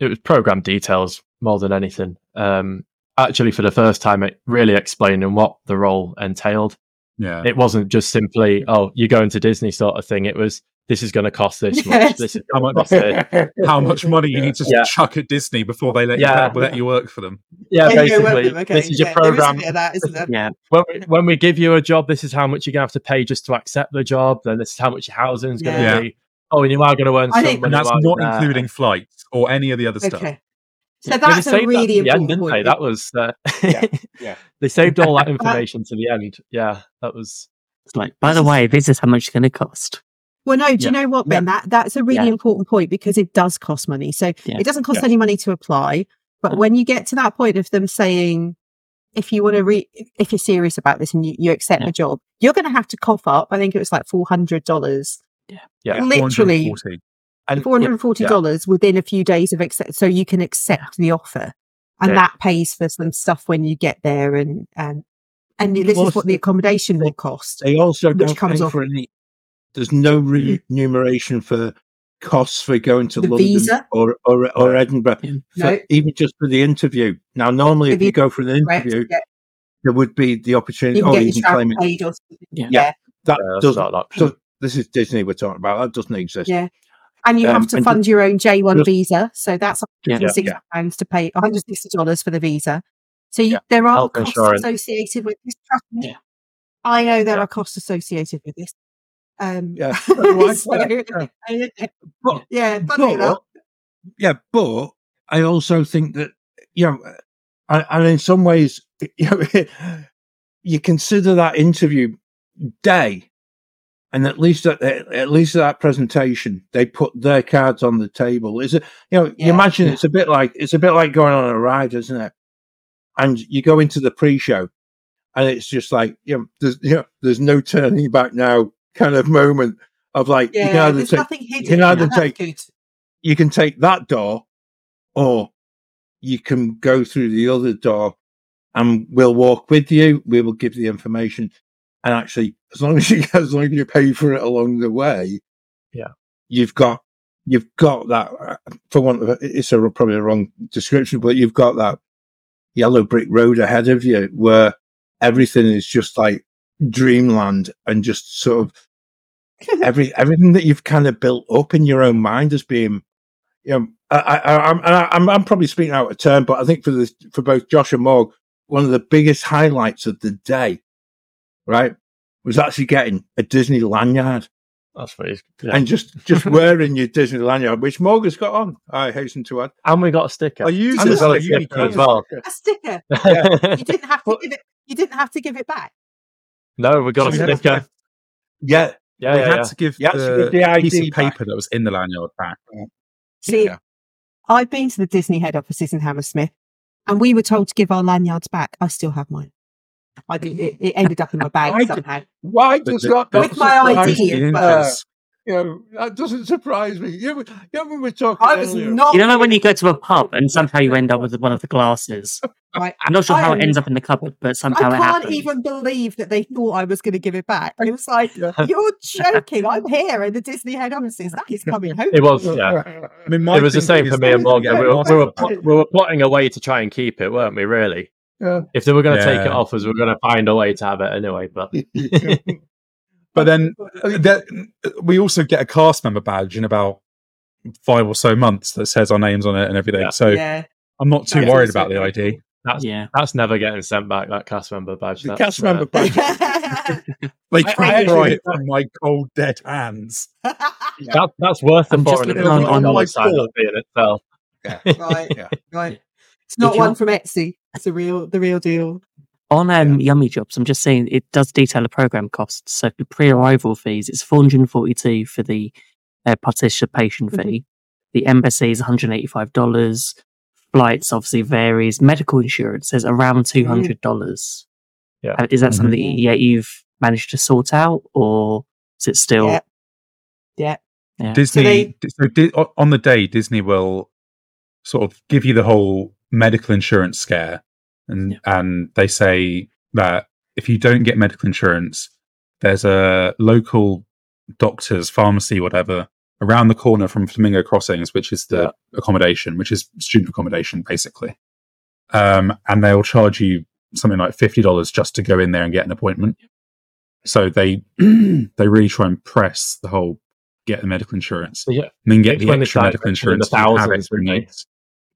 it was program details more than anything um actually for the first time it really explaining what the role entailed Yeah. it wasn't just simply oh you're going to disney sort of thing it was this is going to cost this Yes. much this is How much- cost. [LAUGHS] How much money you need to Yeah. chuck at Disney before they let Yeah. you let you work for them? yeah Yeah, yeah, well, basically okay, this is your yeah, there is program bit of that, isn't there? Yeah. when we, when we give you a job, this is how much you're going to have to pay just to accept the job. Then this is how much your housing is going to Yeah. be. Oh, and you are going to earn I some think- money And that's not you're there. including flights or any of the other stuff. Okay. So Yeah, that's a saved that really the end, important didn't point. they? That was uh, Yeah, [LAUGHS] yeah. they saved all that [LAUGHS] information to the end. Yeah, that was It's like, by the way, this is how much it's going to cost. Well, no, do you know what, Ben? That that's a really Yeah. important point because it does cost money. So Yeah. it doesn't cost Yeah. any money to apply. But Yeah. when you get to that point of them saying, if you want to re, if you're serious about this and you, you accept Yeah. the job, you're going to have to cough up. I think it was like four hundred dollars, yeah. yeah, literally 440. And four hundred and forty dollars within a few days of accept, so you can accept the offer, and Yeah. that pays for some stuff when you get there, and and and this Well, is what the accommodation will cost. They also Which don't comes pay off- for any. There's no remuneration for costs for going to The London visa? or or, or Edinburgh, Yeah. for- No. even just for the interview. Now, normally, if If you you- go for an Correct? interview, Yeah. there would be the opportunity. You can oh, get you your can travel claim it. paid or something. Yeah. yeah. That uh, doesn't. not. So this is Disney we're talking about. That doesn't exist. Yeah. And you Um, have to and fund your own J1 just- visa. So that's Yeah. £160 pounds to pay $160 for the visa. So you, Yeah. there are Health costs insurance. associated with this. Trust me. Yeah. I know there Yeah. are costs associated with this. Um, Yeah. [LAUGHS] I- so, yeah. But- yeah. But, yeah, but I also think that you know, and, and in some ways, [LAUGHS] you know, you consider that interview day, and at least at, at least at that presentation, they put their cards on the table. Is it? You know, you imagine Yeah. it's a bit like it's a bit like going on a ride, isn't it? And you go into the pre-show, and it's just like you know, there's you know, there's no turning back now kind of moment. of like you can either take you can either take- good. you can take that door or you can go through the other door and we'll walk with you. We will give the information. And actually, as long [LAUGHS] as you, as long as you pay for it along the way, Yeah. you've got, you've got that uh, for one of it's a, probably a wrong description, but you've got that yellow brick road ahead of you where everything is just like dreamland and just sort of [LAUGHS] every everything that you've kind of built up in your own mind as being, you know, I, I, I'm, I- I'm I'm probably speaking out of turn, but I think for the for both Josh and Morg, one of the biggest highlights of the day, right, was actually getting a Disney lanyard That's what he's. Yeah. and just just [LAUGHS] wearing your Disney lanyard, which Morg has got on. I hasten to add. And we got a sticker. I use it as well for as uni sticker as cards. well. A sticker. [LAUGHS] Yeah. You didn't have to give it. You didn't have to give it back. No, we got a So we had sticker. Yeah, Yeah, we yeah, had yeah. to give You had to the, give piece of ID back. paper that was in the lanyard back. See, Yeah. I've been to the Disney head offices in Hammersmith, and we were told to give our lanyards back. I still have mine. I did, it, it ended up in my [LAUGHS] bag I did- somehow. why The- does the- that With my ID me? as the well. inches. You know, that doesn't surprise me. You, you know, when we were talking I was earlier- not. You don't know when you go to a pub and somehow you end up with one of the glasses. [LAUGHS] Right. I'm not sure I how it ends up in the cupboard, but I somehow it can't even believe that they thought I was going to give it back. It was like, Yeah. you're [LAUGHS] joking. I'm here in the Disney head offices. That is coming home. It was, yeah. I mean, It was the same for me and Morgan. yeah, we, were, we, were, yeah. pl- we were plotting a way to try and keep it, weren't we? Really? Yeah. If they were going to take it off us, we were going to find a way to have it anyway. But [LAUGHS] But then uh, that, we also get a cast member badge in about five or so months that says our names on it and everything. Yeah. So yeah. I'm not too That's worried about the very ID. that's Yeah. that's never getting sent back. That cast member badge. the That's, cast member uh, badge. [LAUGHS] They I- can't I pry it from my cold dead hands. [LAUGHS] that, that's worth the I'm just foreign looking on- on dollar my sign board. up in itself. [LAUGHS] right. Yeah. Right. It's not Did you- one from Etsy. It's a real, the real deal. On um, Yummy Jobs, I'm just saying it does detail the program costs. So for pre-arrival fees, it's 442 for the uh, participation Mhm. fee. The embassy is 185 dollars. Flights obviously varies. Medical insurance is around 200 dollars. Yeah. Uh, is that Mhm. something yeah you've managed to sort out, or is it still? Yeah. Yeah. Yeah. Disney. they- So, on the day, Disney will sort of give you the whole medical insurance scare, and Yeah. and they say that if you don't get medical insurance, there's a local doctor's pharmacy, whatever, around the corner from Flamingo Crossings, which is the Yeah. accommodation, which is student accommodation, basically. Um, and they'll charge you something like fifty dollars just to go in there and get an appointment. So they [CLEARS THROAT] they really try and press the whole get the medical insurance So, yeah, and then get It's the extra medical mentioning the insurance. if you have thousands, extra didn't they? needs.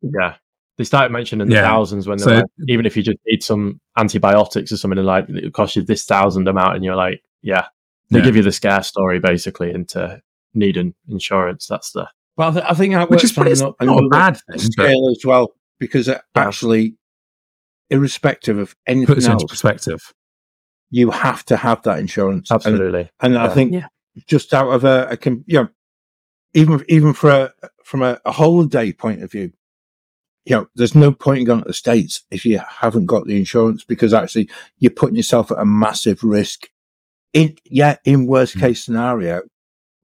yeah. They started mentioning the Yeah. thousands when they're So- like, even if you just need some antibiotics or something, they're like it costs you this thousand amount, and you're like, yeah. They Yeah. give you the scare story basically into needing insurance. That's the Well, I, th- I think that Which is works on it's not a bad thing, but scale as well, because it actually, irrespective of puts anything it into else, perspective. you have to have that insurance. Absolutely. And, I Yeah. think Yeah. just out of a, a com- you know, even even for a, from a, a holiday point of view, you know, there's no point in going to the states if you haven't got the insurance because actually you're putting yourself at a massive risk. In yeah, in worst Mm. case scenario,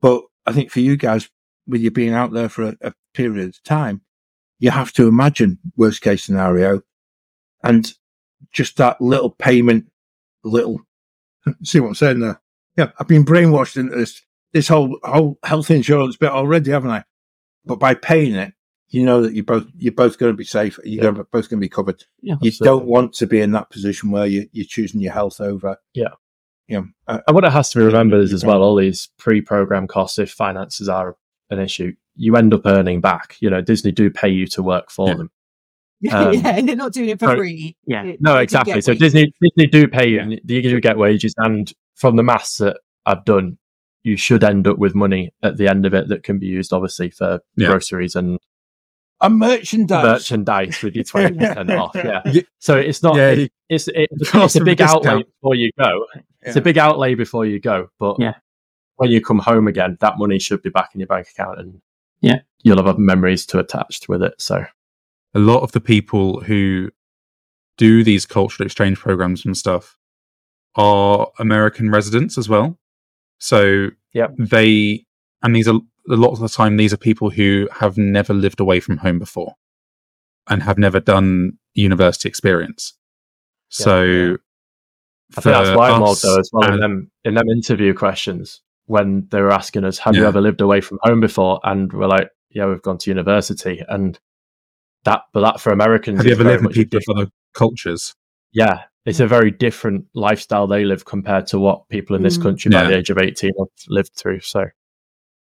but I think for you guys, with you being out there for a, a period of time, you have to imagine worst case scenario, and just that little payment, little. [LAUGHS] See what I'm saying there? Yeah, I've been brainwashed into this this whole whole health insurance bit already, haven't I? But by paying it, you know that you're both you're both going to be safe. You're Yeah. gonna, both going to be covered. Yeah. You Absolutely. don't want to be in that position where you, you're choosing your health over. Yeah. You know, uh, And what it has to be remembered is as well, all these pre-program costs, if finances are an issue, you end up earning back. You know, Disney do pay you to work for Yeah. them. [LAUGHS] Um, yeah, and they're not doing it for so- free. Yeah. It- No, exactly. So wages. Disney Disney do pay you, and you do get wages, and from the maths that I've done, you should end up with money at the end of it that can be used, obviously, for Yeah. groceries and and merchandise. merchandise with your [LAUGHS] twenty percent off. Yeah. Yeah. So it's not. Yeah, you It's it, [LAUGHS] can't it's a have a big outlay before you go. It's Yeah. a big outlay before you go, but Yeah. when you come home again, that money should be back in your bank account, and Yeah. you'll have memories to attach with it. So a lot of the people who do these cultural exchange programs and stuff are American residents as well. So yeah, they and these are a lot of the time these are people who have never lived away from home before and have never done university experience. Yeah, So yeah. I think that's why us though as well in and- them in them interview questions when they were asking us, "Have you ever lived away from home before?" and we're like, "Yeah, we've gone to university." And that, but that for Americans, have you ever lived with people different- of other cultures? Yeah, it's a very different lifestyle they live compared to what people in this Mm. country by Yeah. the age of eighteen have lived through. So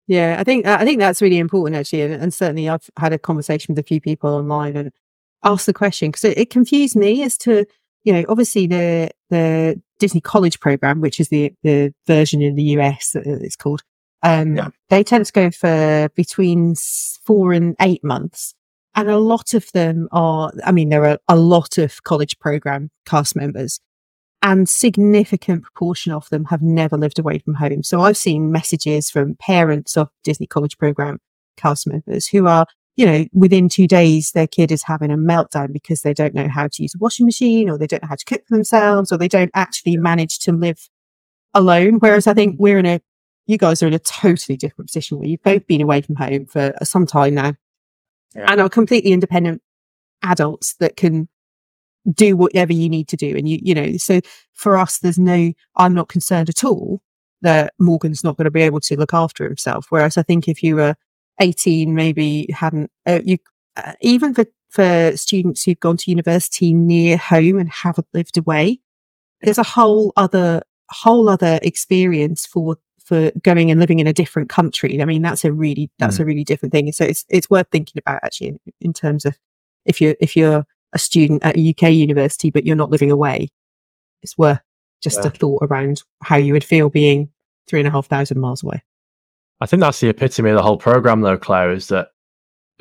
Yeah, I think I think that's really important actually, and, and certainly I've had a conversation with a few people online and asked the question because it, it confused me as to you know obviously the the Disney College program, which is the the version in the US that it's called. Um, Yeah. They tend to go for between four and eight months, and a lot of them are. I mean, there are a lot of college program cast members, and significant proportion of them have never lived away from home. So I've seen messages from parents of Disney College program cast members who are, you know, within two days, their kid is having a meltdown because they don't know how to use a washing machine or they don't know how to cook for themselves or they don't actually manage to live alone. Whereas I think we're in a, you guys are in a totally different position where you've both been away from home for some time now Yeah. and are completely independent adults that can do whatever you need to do. And you, you know, so for us, there's no, I'm not concerned at all that Morgan's not going to be able to look after himself. Whereas I think if you were 18, maybe hadn't, uh, you, uh, even for, for students who've gone to university near home and haven't lived away, there's a whole other, whole other experience for, for going and living in a different country. I mean, that's a really, that's a really different thing. So it's, it's worth thinking about actually in, in terms of if you're, if you're a student at a UK university, but you're not living away, it's worth just Yeah. a thought around how you would feel being three and a half thousand miles away. I think that's the epitome of the whole program, though, Claire, is that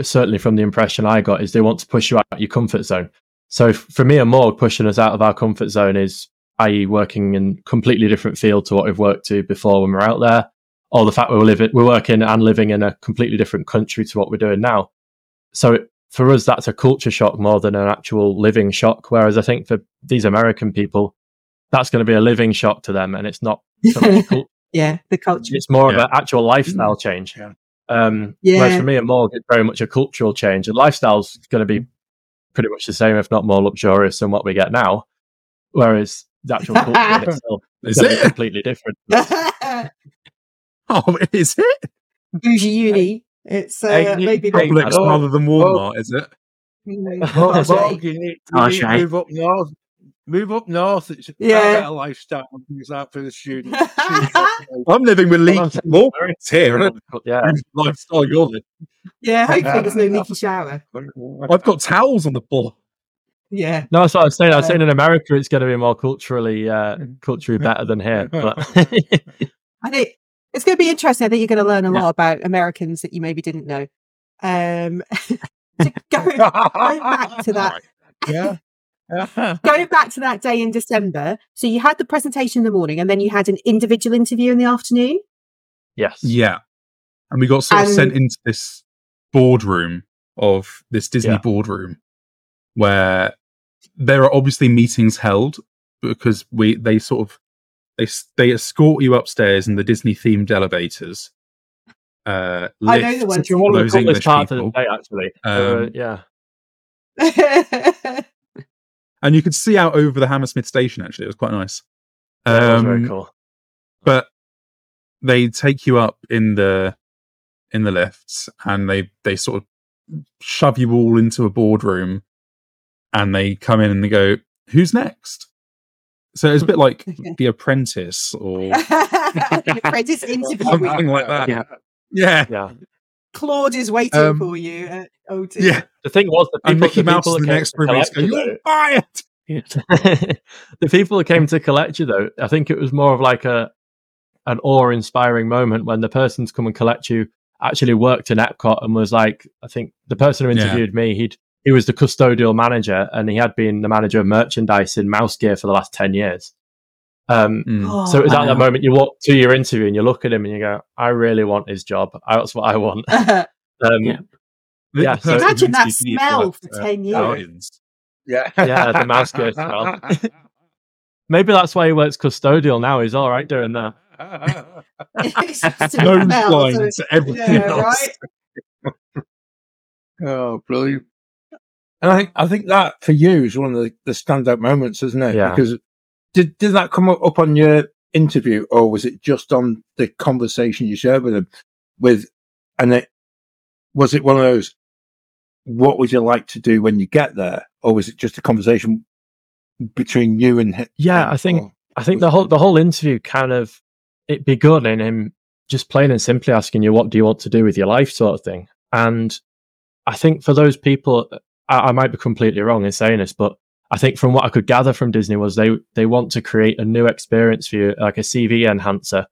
certainly from the impression I got is they want to push you out your comfort zone. So for me and Morg, pushing us out of our comfort zone is, i.e., working in completely different field to what we've worked to before when we're out there, or the fact we're living, we're working and living in a completely different country to what we're doing now. So it- for us, that's a culture shock more than an actual living shock. Whereas I think for these American people, that's going to be a living shock to them, and it's not. [LAUGHS] so much cul- yeah, the culture. it's more Yeah. of an actual lifestyle change. Yeah. Um, Yeah. Whereas for me and Morg, it's very much a cultural change. And lifestyle's going to be pretty much the same, if not more luxurious than what we get now. Whereas the actual culture in [LAUGHS] itself Is is it? completely different. [LAUGHS] Oh, is it? Bougie uni. It's uh, maybe Hey, Publix rather than Walmart, is it? [LAUGHS] Well, That's you need, you need to move up north. Move up north. It's a far Yeah. better lifestyle and things like for the students. Students have to I'm living with Well, leaky saying- water here. yeah. Lifestyle you're living. yeah, [LAUGHS] hopefully there's no [LAUGHS] leaky shower. I've got towels on the floor. Yeah. No, that's what I was saying. I was saying in America, it's going to be more culturally, uh, culturally better than here. But I think it's going to be interesting. I think you're going to learn a Yeah. lot about Americans that you maybe didn't know. Um, [LAUGHS] to [LAUGHS] go, going back to that, yeah. [LAUGHS] going back to that day in December. So you had the presentation in the morning, and then you had an individual interview in the afternoon. yes, Yeah. And we got sort of And- sent into this boardroom of this Disney Yeah. boardroom where there are obviously meetings held because we they sort of they they escort you upstairs in the Disney themed elevators. Uh, I know the lifts ones. It's one of the those coolest English parts people. of the day, actually. Um, Uh, yeah, [LAUGHS] and you could see out over the Hammersmith station. Actually, it was quite nice. that was very Um, cool. but they take you up in the in the lifts and they they sort of shove you all into a boardroom and they come in and they go who's next so it's a bit like [LAUGHS] the apprentice or [LAUGHS] the Apprentice interview. something like that Yeah. yeah Yeah. Claude is waiting Um, for you. At O2. yeah The thing was, the and people, mickey the mouse people is that the came next to room and he's collect going you, you're fired [LAUGHS] the people that came to collect you though i think it was more of like a an awe-inspiring moment when the person to come and collect you actually worked in epcot and was like i think the person who Yeah. interviewed me he'd he was the custodial manager and he had been the manager of merchandise in MouseGear for the last 10 years um Mm. so it was at that moment you walk to your interview and you look at him and you go i really want his job that's what i want [LAUGHS] um, Yeah. Yeah, so- Imagine that smell like, for uh, 10 years. Guardians. Yeah. Yeah, the MouseGear smell. [LAUGHS] maybe that's why he works custodial now he's all right doing that [LAUGHS] It's just a Nose blind so- to everything Yeah, else. right. Oh, brilliant! And I think I think that for you is one of the, the standout moments, isn't it? Yeah. Because did did that come up on your interview, or was it just on the conversation you shared with them? With and it was it one of those? What would you like to do when you get there, or was it just a conversation between you and him? Yeah, I think I think the whole the whole interview kind of it begun in him just plain and simply asking you what do you want to do with your life, sort of thing. And I think for those people, I, I might be completely wrong in saying this, but I think from what I could gather from Disney was they they want to create a new experience for you, like a CV enhancer.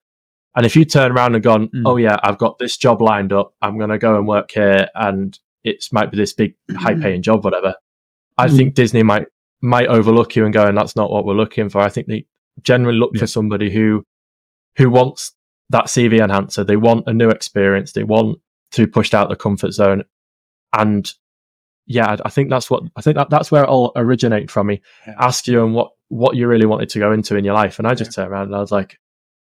And if you turn around and gone, Mm. oh yeah, I've got this job lined up, I'm going to go and work here, and it might be this big high paying job, whatever. I Mm. think Disney might might overlook you and go, and that's not what we're looking for. I think they generally look Yeah. for somebody who who wants that CV enhancer. They want a new experience. They want to be pushed out the comfort zone. And yeah, I- I think that's what I think that, that's where it all originated from me. Yeah. Ask you and what what you really wanted to go into in your life, and I just turned around and I was like,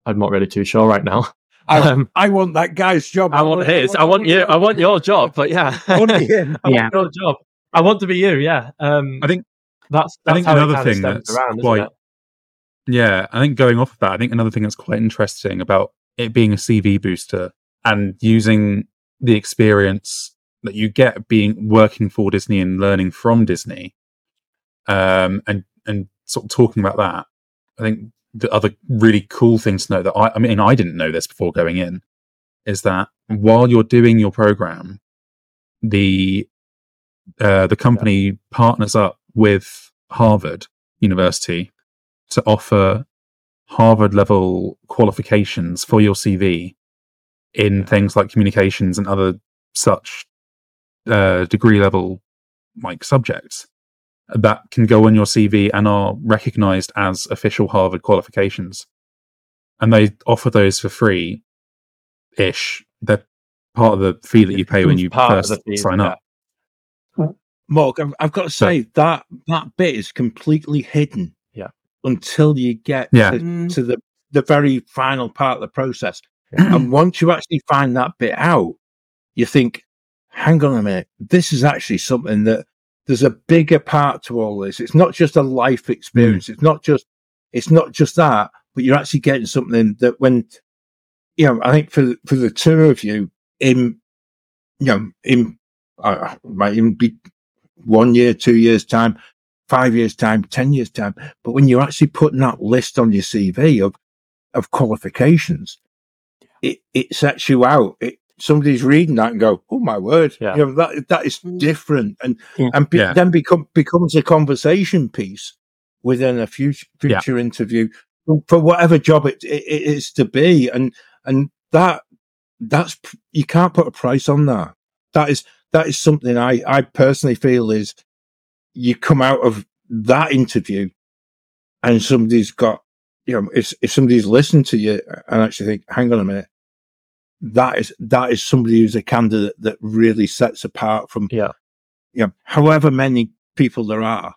I'm not really too sure right now. [LAUGHS] I, Um, I want that guy's job. I want his. I want you. I want your job. But yeah, [LAUGHS] I want to [LAUGHS] be him. I Yeah. want your job. I want to be you. Yeah. Um, I think that's, I think how another kinda thing that's around, isn't quite it? Yeah, I think going off of that, I think another thing that's quite interesting about it being a CV booster and using the experience that you get being working for Disney and learning from Disney, um, and and sort of talking about that. I think the other really cool thing to know that I, I mean, I didn't know this before going in, is that while you're doing your program, the uh, the company partners up with Harvard University to offer Harvard level qualifications for your CV in things like communications and other such uh, degree level like subjects that can go on your CV and are recognized as official Harvard qualifications. And they offer those for free ish. They're part of the fee that you pay when you first fee, sign yeah. up. Mark, I've, I've got to So- say that that bit is completely hidden. Yeah. Until you get Yeah. to, Mm. to the the very final part of the process, Yeah. and once you actually find that bit out, you think, "Hang on a minute, this is actually something that there's a bigger part to all this. It's not just a life experience. It's not just it's not just that, but you're actually getting something that when you know, I think for for the two of you in you know in uh, might even be one year, two years time, five years time, ten years time. But when you're actually putting that list on your CV of of qualifications, it it sets you out. It somebody's reading that and go, "Oh my word!" Yeah. You know that that is Mm. different, and Yeah. and be, Yeah. then become becomes a conversation piece within a future Yeah. future interview for whatever job it, it, it is to be, and and that that's you can't put a price on that. That is that is something I I personally feel is you come out of that interview and somebody's got you know if if somebody's listened to you and actually think, hang on a minute, that is that is somebody who's a candidate that really sets apart from Yeah. you know however many people there are,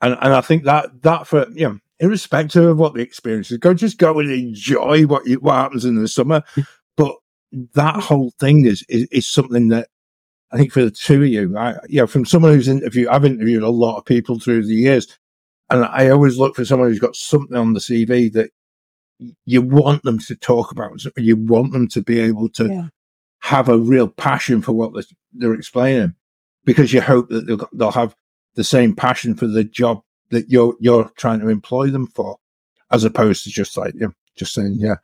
and and I think that that for you know irrespective of what the experience is, go just go and enjoy what you, what happens in the summer, hmm. but that whole thing is, is is something that I think for the two of you, I, you know, from someone who's interviewed, I've interviewed a lot of people through the years, and I always look for someone who's got something on the CV that you want them to talk about, you want them to be able to Yeah. have a real passion for what they're, they're explaining, because you hope that they'll, they'll have the same passion for the job that you're you're trying to employ them for, as opposed to just like you know, just saying, yeah.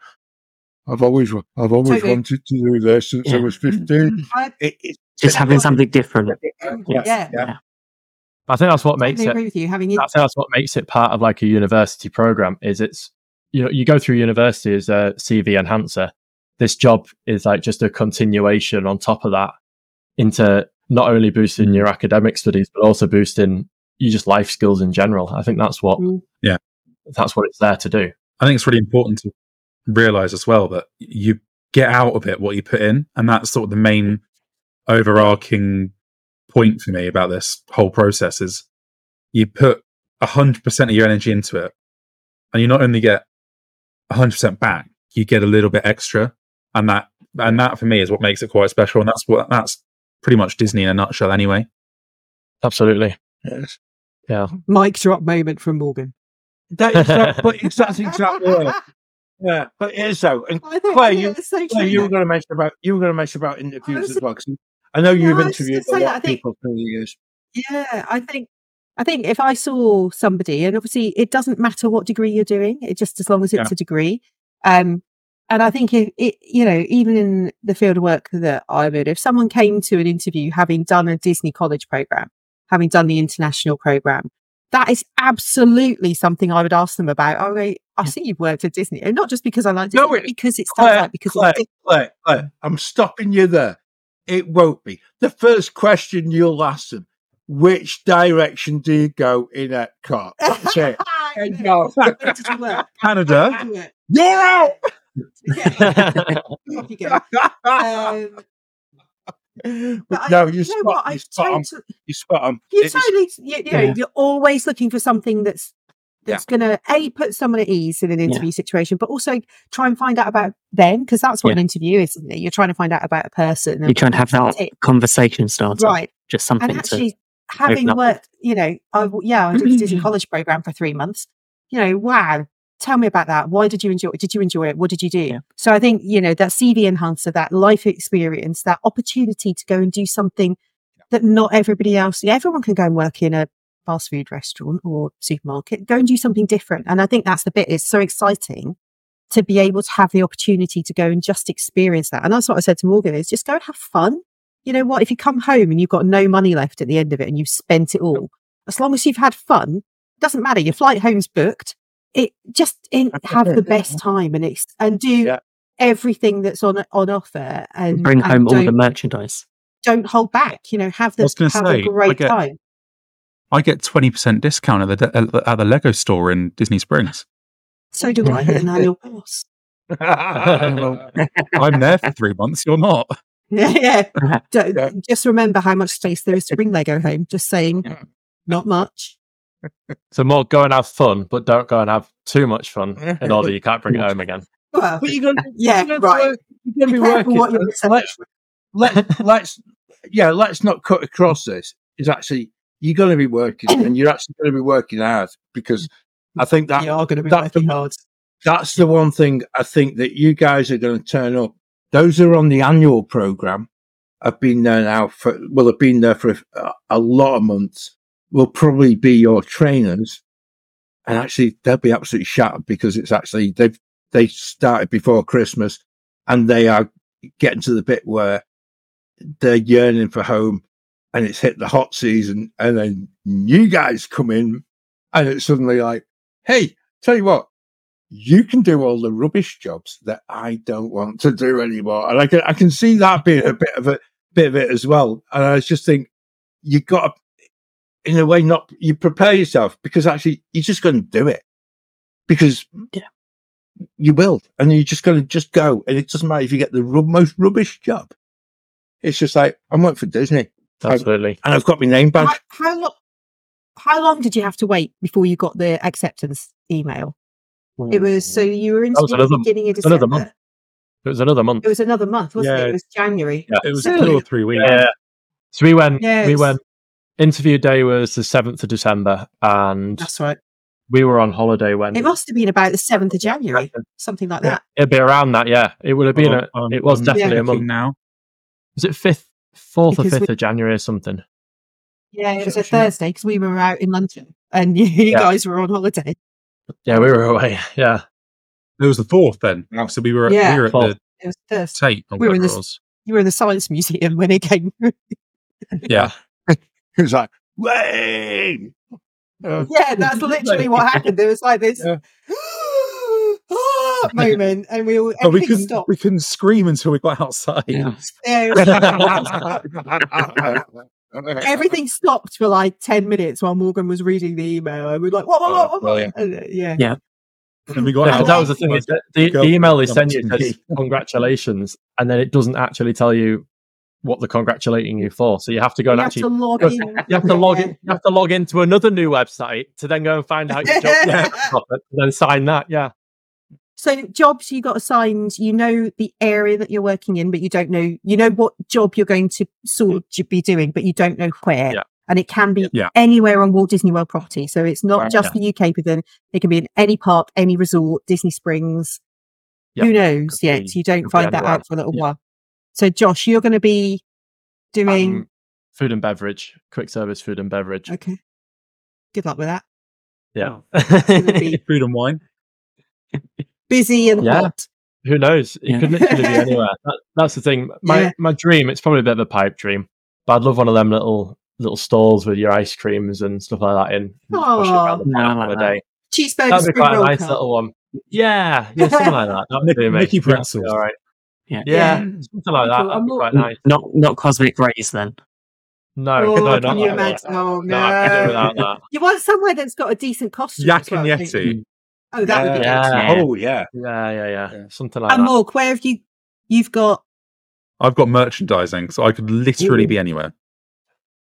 I've always, I've always Totally. wanted to do this since I was fifteen. Mm-hmm. I It, it's Just having something different. yeah, Yeah. yeah. I think that's what makes totally it agree with you. Having I think that's what makes it part of like a university program is it's you know you go through university as a CV enhancer. This job is like just a continuation on top of that into not only boosting your academic studies but also boosting you just life skills in general. I think that's what Mm. Yeah. that's what it's there to do. I think it's really important to realize as well that you get out of it what you put in, and that's sort of the main overarching point for me about this whole process is you put hundred percent of your energy into it, and you not only get hundred percent back, you get a little bit extra, and that and that for me is what makes it quite special, and that's what that's pretty much Disney in a nutshell, anyway. Absolutely. Yes. Yeah. Mic drop moment from Morgan. That is that, but it's, that's exactly [LAUGHS] it. Yeah, but it is though. And Claire, yeah, you- so Claire, you were going to mention about you were going to mention about interviews was- as well. I know Yeah, you've I interviewed a lot that, I of think- people through the years. Yeah, I think I think if I saw somebody, and obviously it doesn't matter what degree you're doing, it just as long as it's Yeah. a degree. Um, and I think if it, you know, even in the field of work that I'm in, if someone came to an interview having done a Disney college program, having done the international program, that is absolutely something I would ask them about. Oh, wait, I see you've worked at Disney, and not just because I like Disney, No, it- because it Claire, out because Claire, Claire, Claire, I'm stopping you there. It won't be. The first question you'll ask them, which direction do you go in Epcot? [LAUGHS] That's it. There go. Where did you work? Canada, you work? You're out! Off you go. Um, but [LAUGHS] But I- no, you you know spot, what? you I spot 'em. totally, You spot 'em. you It's- totally, you, you know, Yeah. you're always looking for something that's that's going to a put someone at ease in an interview situation, but also try and find out about them because that's what an interview is. Isn't it? You're trying to find out about a person. You're trying to have that It- conversation starter. right. Just something And to. Having worked, you know, I yeah, I did a Disney [CLEARS THROAT] college program for three months. You know, wow. Tell me about that. Why did you enjoy it? Did you enjoy it? What did you do? Yeah. So I think, you know, that CV enhancer, that life experience, that opportunity to go and do something that not everybody else, yeah, everyone can go and work in a fast food restaurant or supermarket, go and do something different. And I think that's the bit. It's so exciting to be able to have the opportunity to go and just experience that. And that's what I said to Morgan is just go and have fun. You know what? If you come home and you've got no money left at the end of it and you've spent it all, as long as you've had fun, doesn't matter. Your flight home's booked. It just in, have the best time and ex- and do Yeah. everything that's on on offer and bring and home all the merchandise. don't hold back. You know, have the have say, a great I get- time. I get twenty percent discount at the at the- Lego store in Disney Springs. So do I. An annual course. Well, I'm there for three months. You're not. [LAUGHS] Yeah, yeah. Uh-huh. Don't- Yeah. Just remember how much space there is to bring Lego home. Just saying, not much. [LAUGHS] So more go and have fun, but don't go and have too much fun [LAUGHS] in order you can't bring it home again. Well, But you're going to, Yeah, you're gonna right. work- you're going to Be be working. what you and accept. let's, let, let's, yeah, let's not cut across this. Is actually, you're going to be working and you're actually going to be working hard because I think that you are going to be that's the- working hard. that's the one thing I think that you guys are going to turn up. Those who are on the annual program have been there now for, will have been there for a, a lot of months, will probably be your trainers. And actually, they'll be absolutely shattered because it's actually, they've, they started before Christmas and they are getting to the bit where they're yearning for home and it's hit the hot season. And then you guys come in and it's suddenly like, Hey, tell you what, you can do all the rubbish jobs that I don't want to do anymore. And I can, I can see that being a bit of a bit of it as well. And I just think you got to, in a way, not, you prepare yourself because actually you're just going to do it because Yeah. you will. And you're just going to just go. And it doesn't matter if you get the rub- most rubbish job. It's just like, I'm working for Disney Absolutely. and I've got my name How, badge. how long? How long did you have to wait before you got the acceptance email? It was so you were in That was at the another- beginning of was another month. It was another month. It was another month, wasn't it? Yeah. It was January. Yeah. It was So- two or three weeks. Yeah. So we went. Yeah, we went. Interview day was the seventh of December, and That's right. we were on holiday when It must have been about the seventh of January, something like that. It'd be around that. Yeah, it would have been. A, Um, it was I'm definitely a month. now. Was it fifth, fourth or fifth we- of January or something? Yeah, it was a Thursday because we were out in London and [LAUGHS] you, Yeah. guys were on holiday. Yeah, we were away. [LAUGHS] Yeah, It was the fourth then. Yeah. So we were Yeah. we were at Fourth. It was Thursday. the Tate We were in whatever this- You were in the Science Museum when it came. Yeah. he [LAUGHS] was like, Wayne! Uh, yeah, that's literally what [LAUGHS] happened. There was like this Yeah. [GASPS] "Ah," moment, and we all But we couldn't stopped. we couldn't scream until we got outside. Yeah. Yeah, it was- everything stopped for like ten minutes while Morgan was reading the email, and we were like, "What? What? What? what, what?" brilliant. And, uh, yeah, Yeah. And we got Yeah, 'cause out. that was the thing. Is the, the email they for send you says congratulations, and then it doesn't actually tell you what they're congratulating you for. So you have to go you and have actually to log go- in. you have to log in. You have to log into another new website to then go and find out your job, [LAUGHS] Yeah. [LAUGHS] and then sign that. Yeah, So jobs you got assigned, you know the area that you're working in, but you don't know, you know what job you're going to sort of be doing, but you don't know where. Yeah. And it can be Yeah. anywhere on Walt Disney World property. So it's not Right. just the UK, but then it can be in any park, any resort, Disney Springs. Yeah. Who knows Could yet? be- You don't find that out for a little Yeah. while. So Josh, you're going to be doing, Um, food and beverage, quick service food and beverage. okay. Good luck with that. Yeah. gonna be- [LAUGHS] Food and wine. [LAUGHS] Busy and Yeah. hot. Who knows? It Yeah. could literally be anywhere. [LAUGHS] That, that's the thing. My Yeah. my dream. It's probably a bit of a pipe dream, but I'd love one of them little little stalls with your ice creams and stuff like that in. and just push it around the Aw. park Yeah, I on like that. day. Cheeseburger That'd be quite a roll nice cup. little one. Yeah, yeah, something like that. That'd Mickey- be me. Mickey That'd pretzels. All right. Yeah. Yeah, Yeah. something like that. That'd I'm be not- quite nice. Not not Cosmic Ray's then. No, Oh, no, can not you like that. imagine? Oh, No, I can do no. that. [LAUGHS] You want somewhere that's got a decent costume. Yak as well, and? Yeti. Oh, that would be Yeah. good. Yeah. Oh yeah. Yeah, yeah, yeah. Yeah. Something like And that. And Morg, where have you? You've got, I've got merchandising, so I could literally Ooh. be anywhere.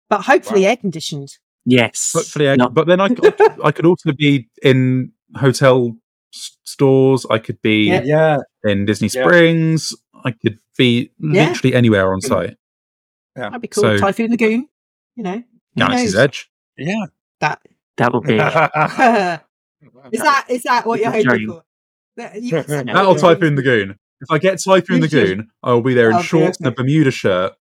but hopefully air conditioned. Yes. Hopefully, I, Not- but then I, could- I could also be in hotel s- stores. I could be Yeah. Yeah. in Disney Yeah. Springs. I could be Yeah. literally anywhere on site. That'd be cool. So- Typhoon Lagoon. You know, who Galaxy's knows? Edge. Yeah. that that would be [LAUGHS] [LAUGHS] is that is that what you're hoping dream. for? That- you- Yeah. [LAUGHS] [LAUGHS] That'll Typhoon Lagoon. If I get Typhoon You should- Lagoon, I will be there in Oh, shorts and a. Bermuda shirt,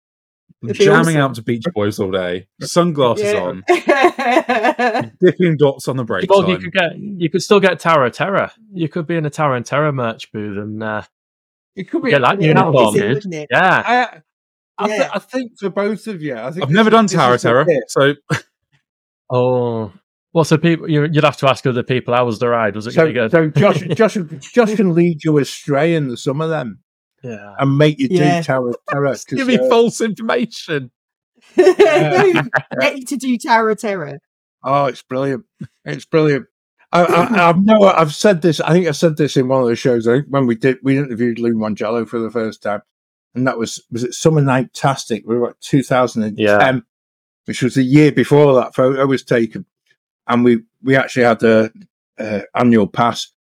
jamming awesome. out to Beach Boys all day, [LAUGHS] sunglasses Yeah. on, dipping dots on the break Well, you time. could get, you could still get Tower of Terror. You could be in a Tower and Terror merch booth and uh, It could be. get that Yeah, that would be uniform. sick, good. wouldn't it? Yeah, I, I, Yeah. th- I think for both of you, I think I've never done this Tower Terror, so Oh, well, so people, you, you'd have to ask other people. How was the ride? Was it So, really good? so Josh, [LAUGHS] Josh, Josh can lead you astray in the some of them yeah. and make you do Yeah. Tower of Terror. 'cause, give me uh, false information. [LAUGHS] Get you to do Tower of Terror. Oh, it's brilliant! It's brilliant. I, I, I've no, I've said this. I think I said this in one of the shows. I think when we did, we interviewed Lou Mongello for the first time, and that was was it Summer Nightastic? We were at 2010, Yeah. which was the year before that photo was taken, and we we actually had a, uh annual pass,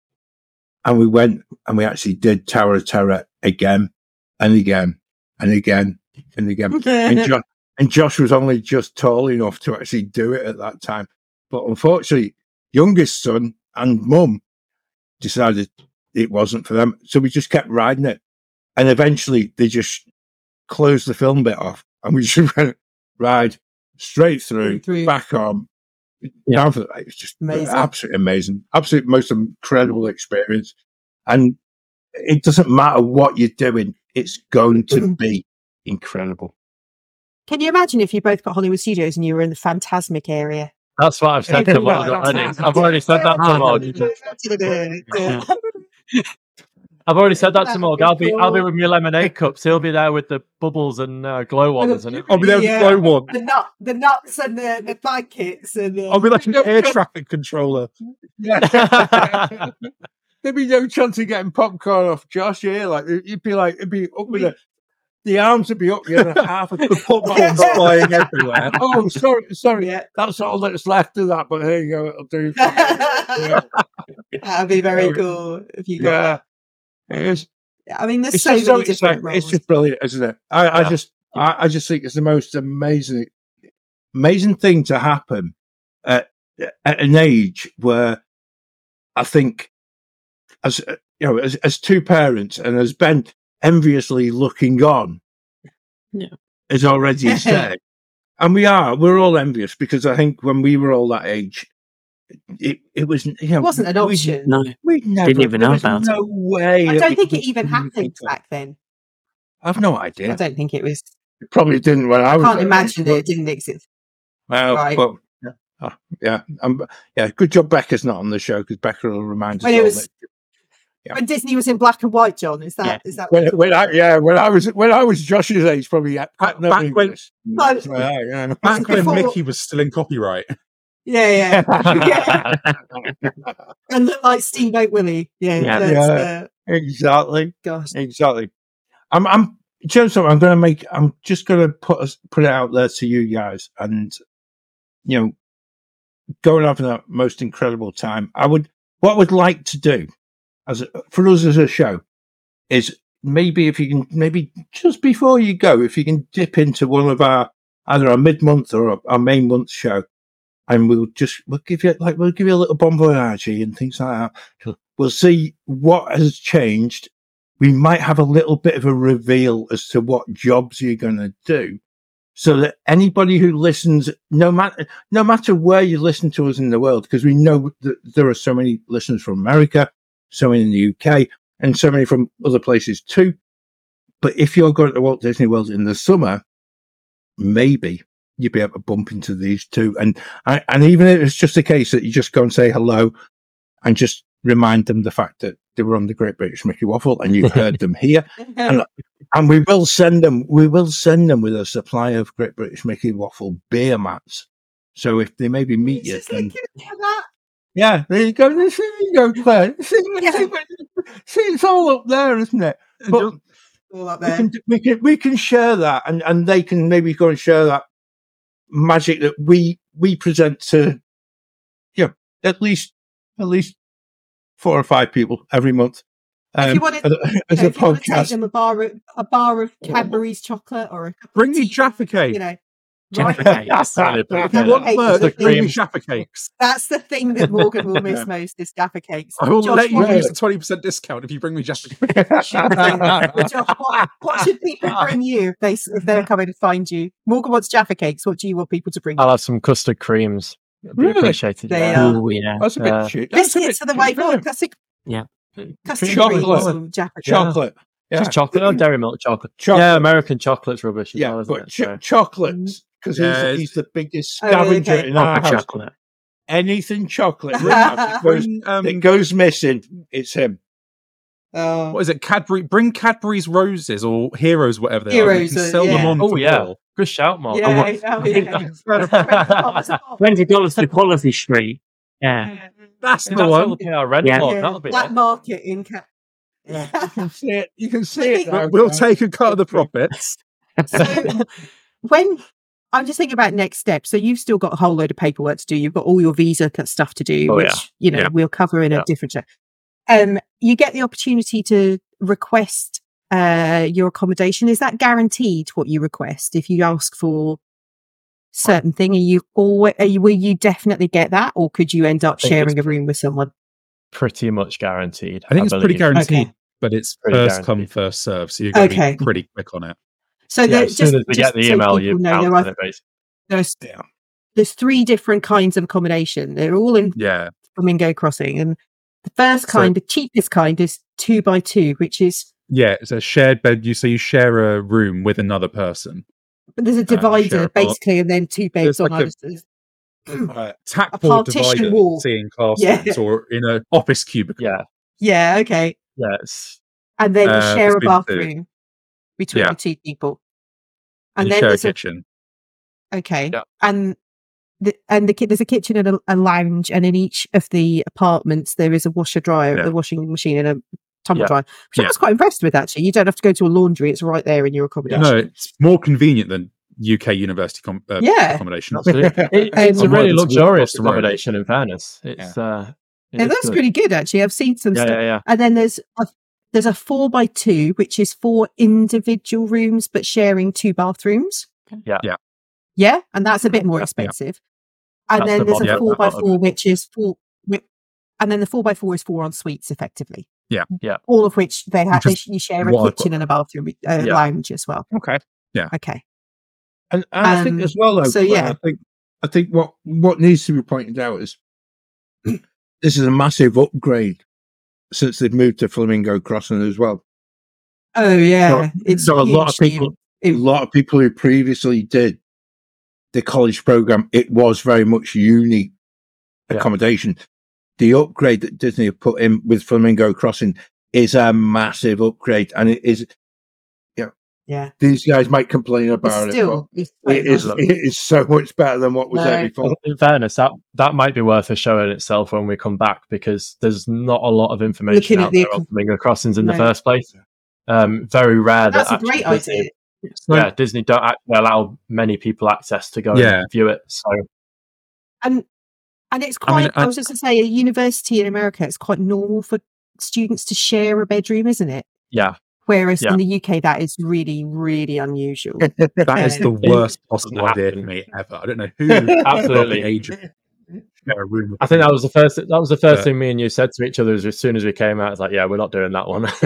and we went and we actually did Tower of Terror again and again and again and again [LAUGHS] and, jo- and Josh was only just tall enough to actually do it at that time. But unfortunately, youngest son and mum decided it wasn't for them. So we just kept riding it. And eventually they just closed the film bit off and we just [LAUGHS] went ride straight through, Through. back on. Yeah. Down for the, it was just Amazing. absolutely amazing. Absolute most incredible experience. And it doesn't matter what you're doing, it's going to be incredible. Can you imagine if you both got Hollywood Studios and you were in the Fantasmic area? That's what I've said to Morg already. I've already said that to Morg. I've already said that to Morg. I'll be, I'll be with my lemonade cups. He'll be there with the bubbles and uh, glow ones and I'll be there with Yeah. the glow one. The nut, the nuts, and the, the blankets, and the, I'll be like an air [LAUGHS] traffic controller. Yeah. [LAUGHS] There'd be no chance of getting popcorn off Josh here. Like you'd be like, it'd be up with the the arms would be up here and half of the [LAUGHS] popcorn flying everywhere. Oh, sorry, sorry. Yeah. That's all that's left of that. But here you go. It'll do. That'd be very cool if you got. Yeah, it is. I mean, there's It's so just, many it's, different like, it's just brilliant, isn't it? I, I Yeah. just, I, I just think it's the most amazing, amazing thing to happen at, at an age where I think, as uh, you know, as, as two parents and as Ben enviously looking on, Yeah. as already [LAUGHS] said, and we are, we're all envious because I think when we were all that age, it, it was, you know, It wasn't an we- option. No. We never, Didn't even know about no way. I don't think it even happened communicate. back then. I've no idea. I don't think it was. It probably didn't when I I was. can't there, imagine that it didn't exist. Well, Right. but yeah, oh, yeah, um, yeah. Good job Becca's not on the show because Becca will remind us When it all was- Yeah. When Disney was in black and white, John, is that is that? When, when I, yeah, when I was when I was Josh's age, probably yeah, Back- back when- was. No. Yeah, yeah. Back when Mickey was still in copyright. Yeah, yeah. [LAUGHS] and look like Steamboat Willie. Yeah, Yeah. that's, Yeah. Uh, exactly, gosh. exactly. I'm, I'm. do you know something? I'm going to make. I'm just going to put us put it out there to you guys, and you know, go and have that most incredible time. I would. What I would like to do as a, for us as a show is maybe if you can maybe just before you go, if you can dip into one of our either our mid month or our, our main month show, and we'll just we'll give you like we'll give you a little bon voyage and things like that. We'll see what has changed. We might have a little bit of a reveal as to what jobs you're going to do, so that anybody who listens, no matter no matter where you listen to us in the world, because we know that there are so many listeners from America, so many in the UK, and so many from other places too. But if you're going to Walt Disney World in the summer, maybe you'd be able to bump into these two. And and even if it's just a case that you just go and say hello and just remind them the fact that they were on the Great British Mickey Waffle and you heard them here. [LAUGHS] And, and we will send them, we will send them with a supply of Great British Mickey Waffle beer mats. So if they maybe meet you, then looking at that. yeah, there you go. There you go, Claire. See, Yeah. see, see, it's all up there, isn't it? But All up we there. can, we can we can share that, and, and they can maybe go and share that magic that we we present to, you know, at least at least four or five people every month. If you Um, wanna- as a, as if you want to take podcast, them a bar of a bar of Cadbury's chocolate or a cup of Bring me tea, Jaffa cake. You know, Jaffa right? cake. That's certainly a If you want Cakes merch, the cream. Jaffa cakes. That's the thing that Morgan will miss [LAUGHS] most is Jaffa cakes. I will Josh, let you use the twenty percent discount if you bring me Jaffa [LAUGHS] [LAUGHS] cakes. Josh, what, what should people bring you if they if they're coming to find you? Morgan wants Jaffa cakes. What do you want people to bring? I'll have some custard creams. That'd be Really? appreciated. They yeah. are. Oh yeah. that's a bit Yeah. cheap. That's Biscuits are the way forward. isn't? Classic Yeah. custard Chocolate. creams and Jaffa cakes. Chocolate, yeah, Just chocolate. Oh, dairy milk chocolate. chocolate. Yeah, American chocolate's rubbish as yeah, well, isn't but it? ch- So- chocolates because Yeah, he's, he's the biggest Oh, scavenger okay. in our Proper house. chocolate. Anything chocolate bring [LAUGHS] that goes, [LAUGHS] um, that goes missing, it's him. Oh. what is it? Cadbury. Bring Cadbury's roses or Heroes, whatever they are. You can uh, sell them yeah. on. oh, yeah. all. Good shout, Mark. Yeah, [LAUGHS] Oh, oh, yeah. Twenty dollars for Quality Street. Yeah. That's That's the what will one. pay our rent Yeah. Yeah, That'll be Black it. market in Cat. You can see it. You can see it. now, We'll take a cut of the profits. So when I'm just thinking about next steps, so you've still got a whole load of paperwork to do. You've got all your visa stuff to do, Oh, which yeah. you know Yeah. we'll cover in Yeah. a different show. Um, you get the opportunity to request uh, your accommodation. Is that guaranteed? What you request if you ask for certain thing, are you always are you, will you definitely get that, or could you end up sharing a room with someone? Pretty much guaranteed. I think it's pretty guaranteed, Okay. but it's Pretty first come, first serve. So you're going to Okay. be pretty quick on it. So Yeah, there- as soon just, as we get the email, people you know, there are it, basically. there's Yeah. there's three different kinds of accommodation. They're all in Yeah. Flamingo Crossing, and the first So- kind, the cheapest kind, is two by two, which is Yeah. It's a shared bed. You so you share a room with another person. But there's a divider a part. basically, and then two beds on like either side. [CLEARS THROAT] Right. Tackboard partition divider, wall. seeing castles, Yeah. or in an office cubicle. Yeah, Yeah, okay, Yes. And then you Uh, share a between two. bathroom between Yeah. the two people, And and you then share a there's a kitchen. okay, Yeah. and. The, and the there's a kitchen and a, a lounge, and in each of the apartments there is a washer dryer, Yeah. a washing machine, and a tumble Yeah. dryer. Which I was quite impressed with actually. You don't have to go to a laundry; it's right there in your accommodation. No, it's more convenient than UK university com- uh, Yeah. accommodation. absolutely. [LAUGHS] It- it's a Um, really luxurious across the road. accommodation. In fairness, it's uh, it It is looks good. pretty good actually. I've seen some Yeah, stuff. yeah, yeah. And then there's a, there's a four by two, which is four individual rooms but sharing two bathrooms. Yeah. Yeah. Yeah, and that's a bit more Yeah. expensive. And That's then the there's model a four that by lot of four, which is four. And then the four by four is four en suites, effectively. Yeah. Yeah. All of which they have. Which They, you share a what I've kitchen and a bathroom, uh, Yeah. lounge as well. Okay. Yeah. Okay. And, and I think Um, as well, though, so, Claire, yeah. I think I think what what needs to be pointed out is [CLEARS THROAT] this is a massive upgrade since they've moved to Flamingo Crossing as well. Oh yeah, it's so a lot of people, it- a lot of people who previously did the college program, it was very much uni Yeah. accommodation. The upgrade that Disney have put in with Flamingo Crossing is a massive upgrade, and it is. Yeah. These guys might complain It's about still, it, but it is. Look. It is so much better than what was there before. In fairness, that that might be worth a show in itself when we come back because there's not a lot of information Looking at out the there on Flamingo Crossings in the first place. Um, very rare That's that a great actually Disney- idea. Yeah, Disney don't actually allow many people access to go Yeah. and view it. So and and it's I quite. mean, I, I- was just to say, a university in America, it's quite normal for students to share a bedroom, isn't it? Yeah. Whereas Yeah. in the UK, that is really, really unusual. That is the worst possible doesn't idea for me ever. I don't know who [LAUGHS] Absolutely. the age of share a room with I think that was the first. That was the first Yeah. thing me and you said to each other as, as soon as we came out. It's like, yeah, we're not doing that one. [LAUGHS] [LAUGHS]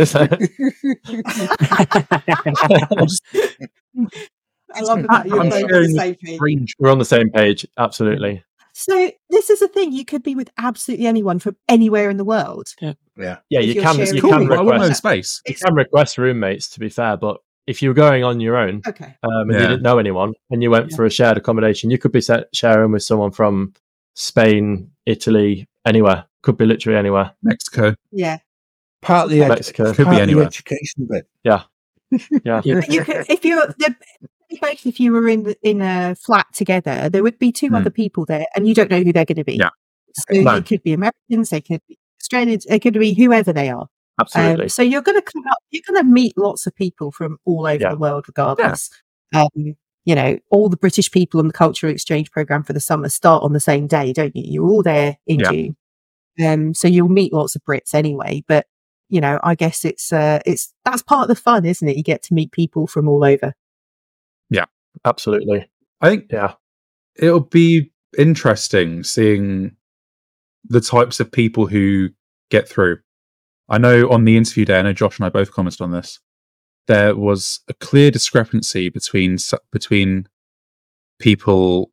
I love that you're I'm both on sharing the the same page. strange. we're on the same page. Absolutely. So this is a thing: you could be with absolutely anyone from anywhere in the world. Yeah, yeah, you you're can. You Cool. can I want no request. space. You can request roommates. To be fair, but if you were going on your own Okay. um, and Yeah. you didn't know anyone and you went Yeah. for a shared accommodation, you could be set, sharing with someone from Spain, Italy, anywhere. Could be literally anywhere. Mexico. Yeah. Part of the, edu- Mexico. Could be part of the anywhere. education bit. Yeah. [LAUGHS] But you could, if you're the, both if you were in the- in a flat together, there would be two Hmm. other people there, and you don't know who they're going to be. Yeah. So No. they could be Americans, they could be Australians, they could be whoever they are. Absolutely. Um, so you're going to come up, you're going to meet lots of people from all over Yeah. the world, regardless. Um, you know, all the British people on the cultural exchange program for the summer start on the same day, don't you? You're all there in Yeah. June, um, so you'll meet lots of Brits anyway. But you know, I guess it's uh, it's that's part of the fun, isn't it? You get to meet people from all over. Absolutely. I think Yeah. it'll be interesting seeing the types of people who get through. I know on the interview day, I know Josh and I both commented on this. There was a clear discrepancy between between people.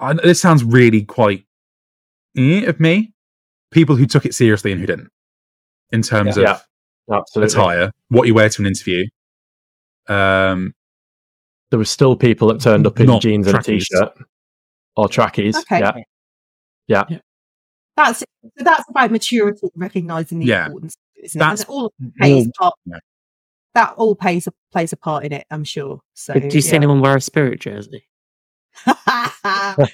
I, this sounds really quite eh, of me. People who took it seriously and who didn't, in terms Yeah. of Absolutely. attire, what you wear to an interview. Um, There were still people that turned up in Not jeans and a trackies. t-shirt or trackies. Okay. Yeah. That's so that's about maturity, recognizing the Yeah. importance. Isn't That's- it? And all plays part. Yeah. That all plays a plays a part in it, I'm sure. So, Did you see anyone wear a spirit jersey? [LAUGHS]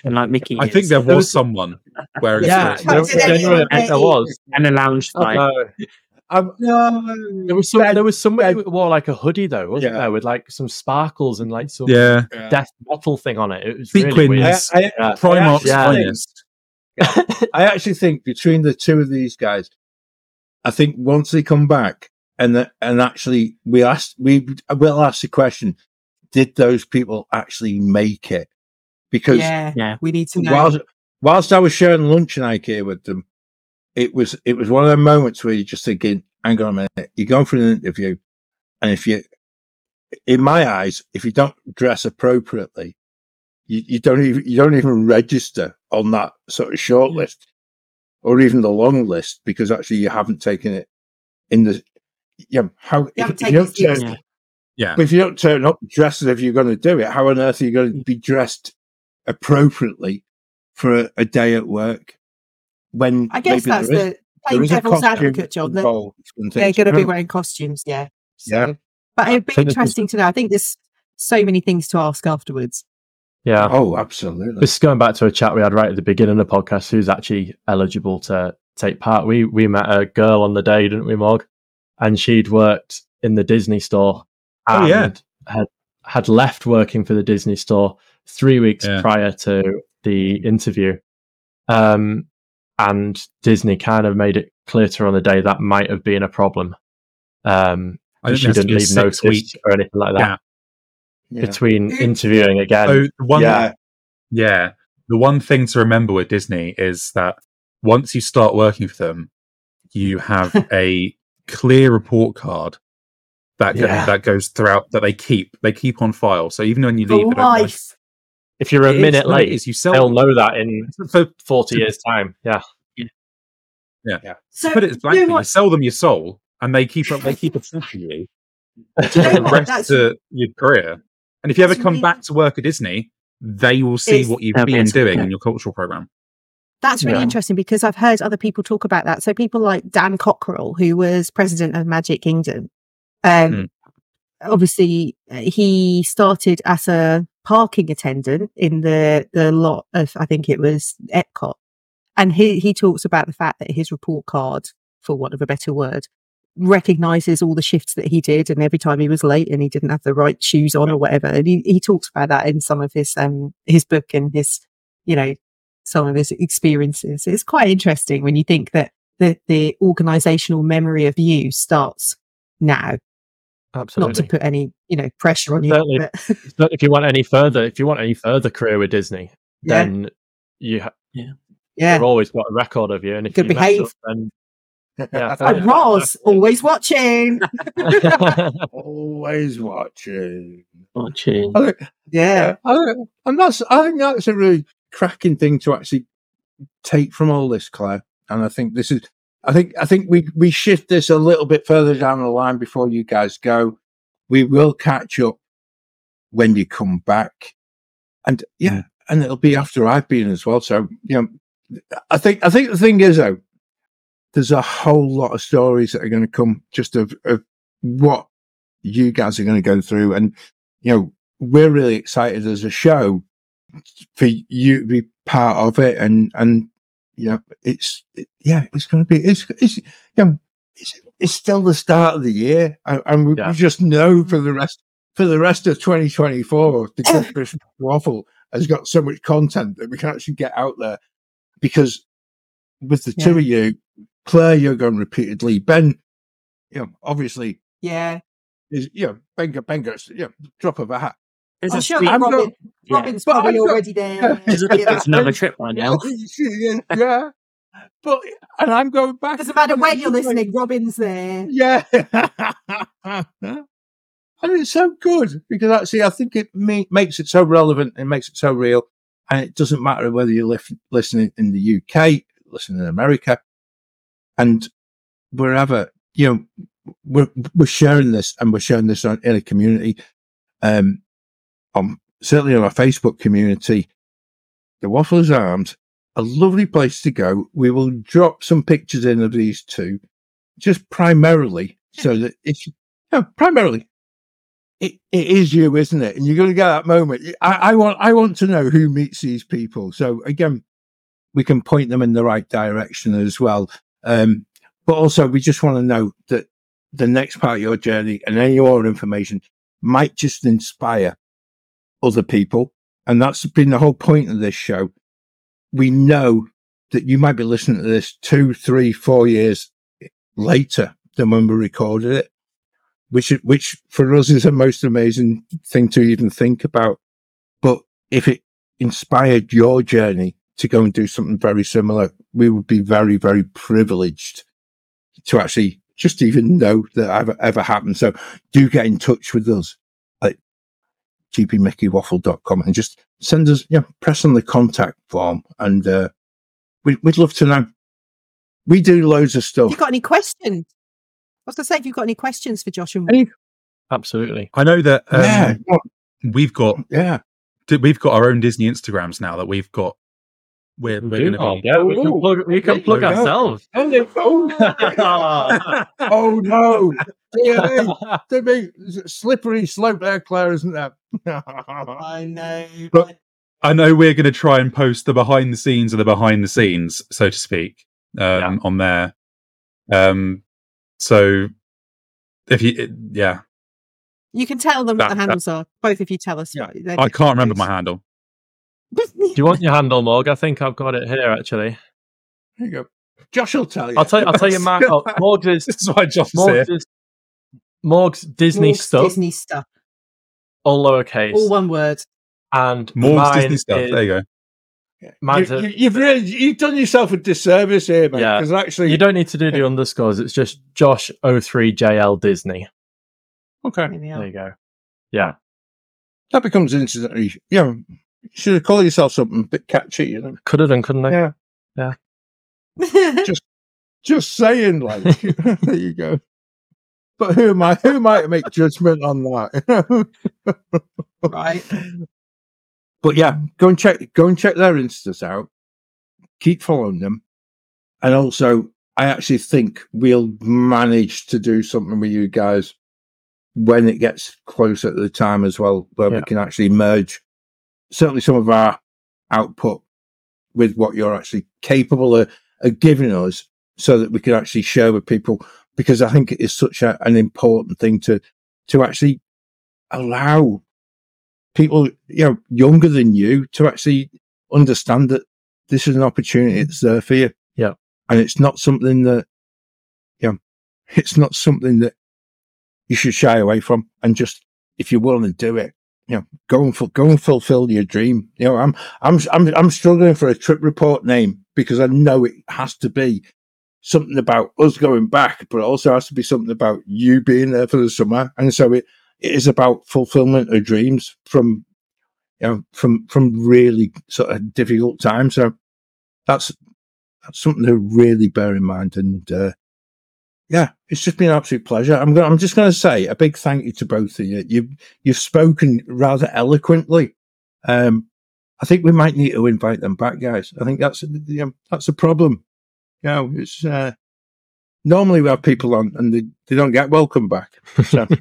And like Mickey I think is. there There was was- someone wearing Yeah, a there, Did anyone genuinely, there was. and a lounge Oh, no. [LAUGHS] Um, no, There was some. Ben- there was somebody Ben- who wore like a hoodie though, wasn't Yeah. there, with like some sparkles and like some yeah, death metal thing on it. It was really Sequins. weird. I, I, Yeah. Primark's I actually finest. think- I actually think between the two of these guys, I think once they come back and the, and actually we asked we will ask the question: Did those people actually make it? Because yeah, Yeah. we need to know. whilst whilst I was sharing lunch in IKEA with them, it was it was one of those moments where you're just thinking, "Hang on a minute, you're going for an interview, and if you, in my eyes, if you don't dress appropriately, you, you don't even you don't even register on that sort of short list, or even the long list, because actually you haven't taken it in the yeah how You if, if you don't it seriously. turn, Yeah. but if you don't turn up dressed as if you're going to do it, how on earth are you going to mm. be dressed appropriately for a, a day at work? When I guess maybe that's there is, the there playing is a devil's advocate, John. That they're going to be wearing costumes, yeah. So, Yeah. but it'd be I think this is- interesting to know. I think there's so many things to ask afterwards. Yeah. Oh, absolutely. This is going back to a chat we had right at the beginning of the podcast. Who's actually eligible to take part? We we met a girl on the day, didn't we, Morg? And she'd worked in the Disney store. Oh, yeah. had had left working for the Disney store three weeks Yeah. prior to the interview. Um, and Disney kind of made it clear to her on the day that might have been a problem. Um, I think she there has to didn't be leave notice six-week- or anything like that Yeah. Yeah. between interviewing again. So one, yeah. yeah, the one thing to remember with Disney is that once you start working for them, you have [LAUGHS] a clear report card that go- that goes throughout that they keep they keep on file. So even when you leave, they don't life. If you're a It is- minute no, it late, is. you sell they'll know that in [LAUGHS] for 40 [LAUGHS] years' time. Yeah. Yeah. So to put it you know you sell them your soul, and they keep up they keep a track of you You know the rest That's- of your career. And if you ever That's come really- back to work at Disney, they will see It's- what you've They'll been doing compare. in your cultural program. That's really Yeah. interesting because I've heard other people talk about that. So people like Dan Cockerell, who was president of Magic Kingdom, um, Mm. obviously uh, he started as a parking attendant in the the lot of I think it was Epcot, and he he talks about the fact that his report card, for want of a better word, recognizes all the shifts that he did and every time he was late and he didn't have the right shoes on or whatever. And he, he talks about that in some of his um his book and his you know some of his experiences. It's quite interesting when you think that the, the organizational memory of you starts now. Absolutely. Not to put any, you know, pressure on you. Certainly. But if you want any further, if you want any further career with Disney, yeah, then you ha- yeah. they've always got a record of you. And if Good you mess behave. up, then [LAUGHS] yeah, I fair was always watching. [LAUGHS] Always watching. Watching. I think, Yeah. I think- and that's I think that's a really cracking thing to actually take from all this, Claire. And I think this is I think I think we we shift this a little bit further down the line before you guys go. We will catch up when you come back. And yeah, and it'll be after I've been as well. So, you know, I think I think the thing is though, there's a whole lot of stories that are going to come just of, of what you guys are going to go through. And, you know, we're really excited as a show for you to be part of it. And, and, you know, it's, it, yeah, it's going to be, it's, it's, you know, it's, it's still the start of the year. And, and we, Yeah. we just know for the rest, for the rest of 2024, the oh. Christmas waffle has got so much content that we can actually get out there because with the two of you, Claire, you're going repeatedly. Ben, you know, obviously Yeah. is, you know, Benga, Benga's, you know, drop of a hat. There's I'm a sure sweet- Robin, not- yeah. Robin's But probably I'm already there. [LAUGHS] There's a- there's [LAUGHS] another trip by now. [LAUGHS] yeah. But, and I'm going back. Doesn't matter when you're listening, Robin's there. Yeah. and it's so good because actually I think it ma- makes it so relevant and makes it so real. And it doesn't matter whether you're lif- listening in the UK, listening in America, and wherever, you know, we're, we're sharing this and we're sharing this on, in a community, um, on, certainly on our Facebook community, the Waffles Arms, a lovely place to go. We will drop some pictures in of these two just primarily so that it's no, primarily it, it is you, isn't it? And you're going to get that moment. I, I want I want to know who meets these people. So again, we can point them in the right direction as well. Um, but also, we just want to know that the next part of your journey and any more information might just inspire other people, and that's been the whole point of this show. We know that you might be listening to this two, three, four years later than when we recorded it, which which for us is the most amazing thing to even think about. But if it inspired your journey to go and do something very similar, we would be very, very privileged to actually just even know that ever ever happened. So do get in touch with us gbmickeywaffle.com and just send us, yeah, press on the contact form and uh, we, we'd love to know. We do loads of Have stuff. you got any questions? I was going to say, have you got any questions for Josh and Any- Absolutely. I know that um, yeah, we've got yeah. we've got our own Disney Instagrams now that we've got. We're, we're going to Oh, be. yeah, we can plug, we can plug There we go. ourselves. oh no! Dear me, dear me, slippery slope there, Claire, isn't there? [LAUGHS] I know. But- I know we're going to try and post the behind the scenes of the behind the scenes, so to speak, um, Yeah. on there. Um, so if you, it- yeah, You can tell them what the handles are. Both of you tell us. Yeah. I can't remember my handle. Do you want your handle, Morg? I think I've got it here. Actually, There you go. Josh will tell you. I'll tell you. I'll tell you. My, oh, [LAUGHS] Morg's is This is why Josh is here. Morg's, Disney Morg's stuff, Disney stuff. all lowercase, All one word. and More mine Disney stuff. is- There you go. you, a, you, you've really you've done yourself a disservice here, mate. Yeah. Because actually, You don't need to do the underscores. It's just Josh 03JL Disney. okay, There we There are. you go. Yeah. that becomes instantly. You know, you should have called yourself something a bit catchy. You know, Could have done, couldn't I? yeah. Yeah. [LAUGHS] just just saying, like [LAUGHS] there you go. But who am I? Who am I to make judgment on that? [LAUGHS] right. but yeah, go and check go and check their instas out. Keep following them, and also I actually think we'll manage to do something with you guys when it gets closer to the time as well, where we can actually merge certainly some of our output with what you're actually capable of, of giving us, so that we can actually share with people. Because I think it is such a, an important thing to to actually allow people, you know, younger than you to actually understand that this is an opportunity that's there for you. Yeah. and it's not something that, you know, it's not something that you should shy away from. And just if you're willing to do it, you know, go and ful- go and fulfill your dream. You know, I'm I'm I'm I'm struggling for a trip report name because I know it has to be something about us going back, but it also has to be something about you being there for the summer. And so it, it is about fulfillment of dreams from you know from from really sort of difficult times. So that's that's something to really bear in mind. And uh, yeah, it's just been an absolute pleasure. I'm going. I'm just going to say a big thank you to both of you. You've you've spoken rather eloquently. Um, I think we might need to invite them back, guys. I think that's you know, that's a problem. You know, it's uh, normally we have people on and they, they don't get welcome back. So [LAUGHS]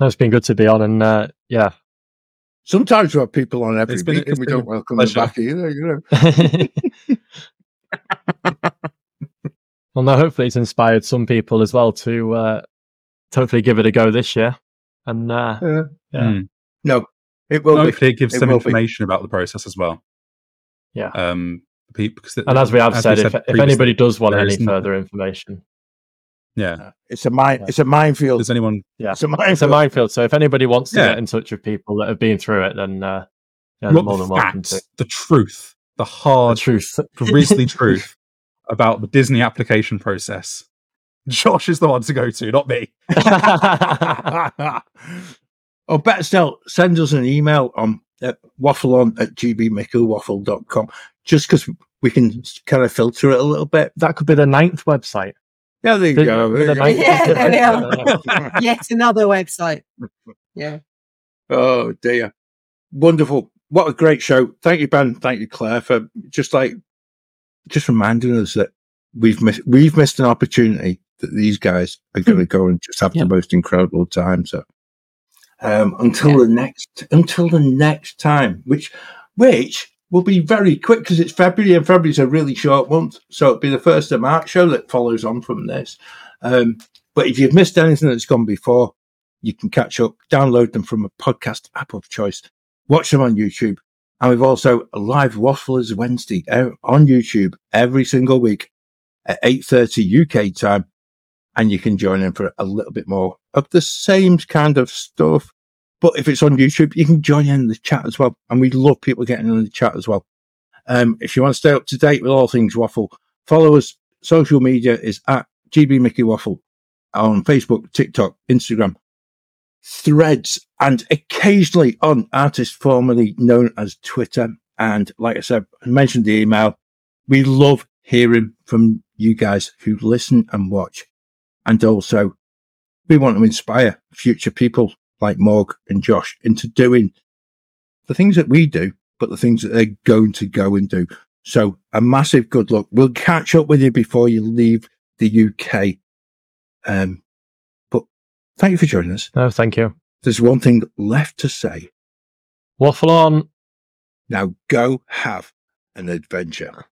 No, it's been good to be on, and uh, yeah, sometimes we have people on every been- week and we don't welcome them back either. You know. [LAUGHS] well, now hopefully it's inspired some people as well to uh, to hopefully give it a go this year. And uh, Yeah. Yeah. Mm. No, it will be. Hopefully, it gives It some will be. information about the process as well. Yeah. Um, pe- because and as we have said, if, if anybody does want any isn't- further information, yeah, It's a mine. Yeah. It's a minefield. does anyone? yeah, It's a it's a minefield. minefield. So if anybody wants to Yeah. get in touch with people that have been through it, then uh, yeah, more the than welcome to. the truth, the The hard, truth. grisly [LAUGHS] truth about the Disney application process. Josh is the one to go to, not me. or better still, send us an email on uh, waffleon at gbmickeywaffle.com just because we can kind of filter it a little bit. that could be the ninth website. Yeah, there you The- go. the There you go. ninth- Yeah, there we are. [LAUGHS] [LAUGHS] Yet another website. Yeah. Oh dear. Wonderful. What a great show. Thank you, Ben. Thank you, Claire, for just like just reminding us that we've missed we've missed an opportunity that these guys are gonna go and just have Yeah. the most incredible time. So um until the next until the next time, which which will be very quick because it's February and February's a really short month. So it'll be the first of March show that follows on from this. Um but if you've missed anything that's gone before, you can catch up, download them from a podcast app of choice, watch them on YouTube. And we've also live Wafflers Wednesday uh, on YouTube every single week at 8.30 UK time. And you can join in for a little bit more of the same kind of stuff. But if it's on YouTube, you can join in the chat as well. And we love people getting in the chat as well. Um, if you want to stay up to date with all things waffle, follow us. Social media is at GB Mickey Waffle on Facebook, TikTok, Instagram, threads, and occasionally on artists formerly known as Twitter. And like I said, I mentioned the email. We love hearing from you guys who listen and watch. And also, we want to inspire future people like Morg and Josh into doing the things that we do, but the things that they're going to go and do. So a massive good luck. We'll catch up with you before you leave the UK. Um, thank you for joining us. No, thank you. There's one thing left to say. Waffle on. Now go have an adventure.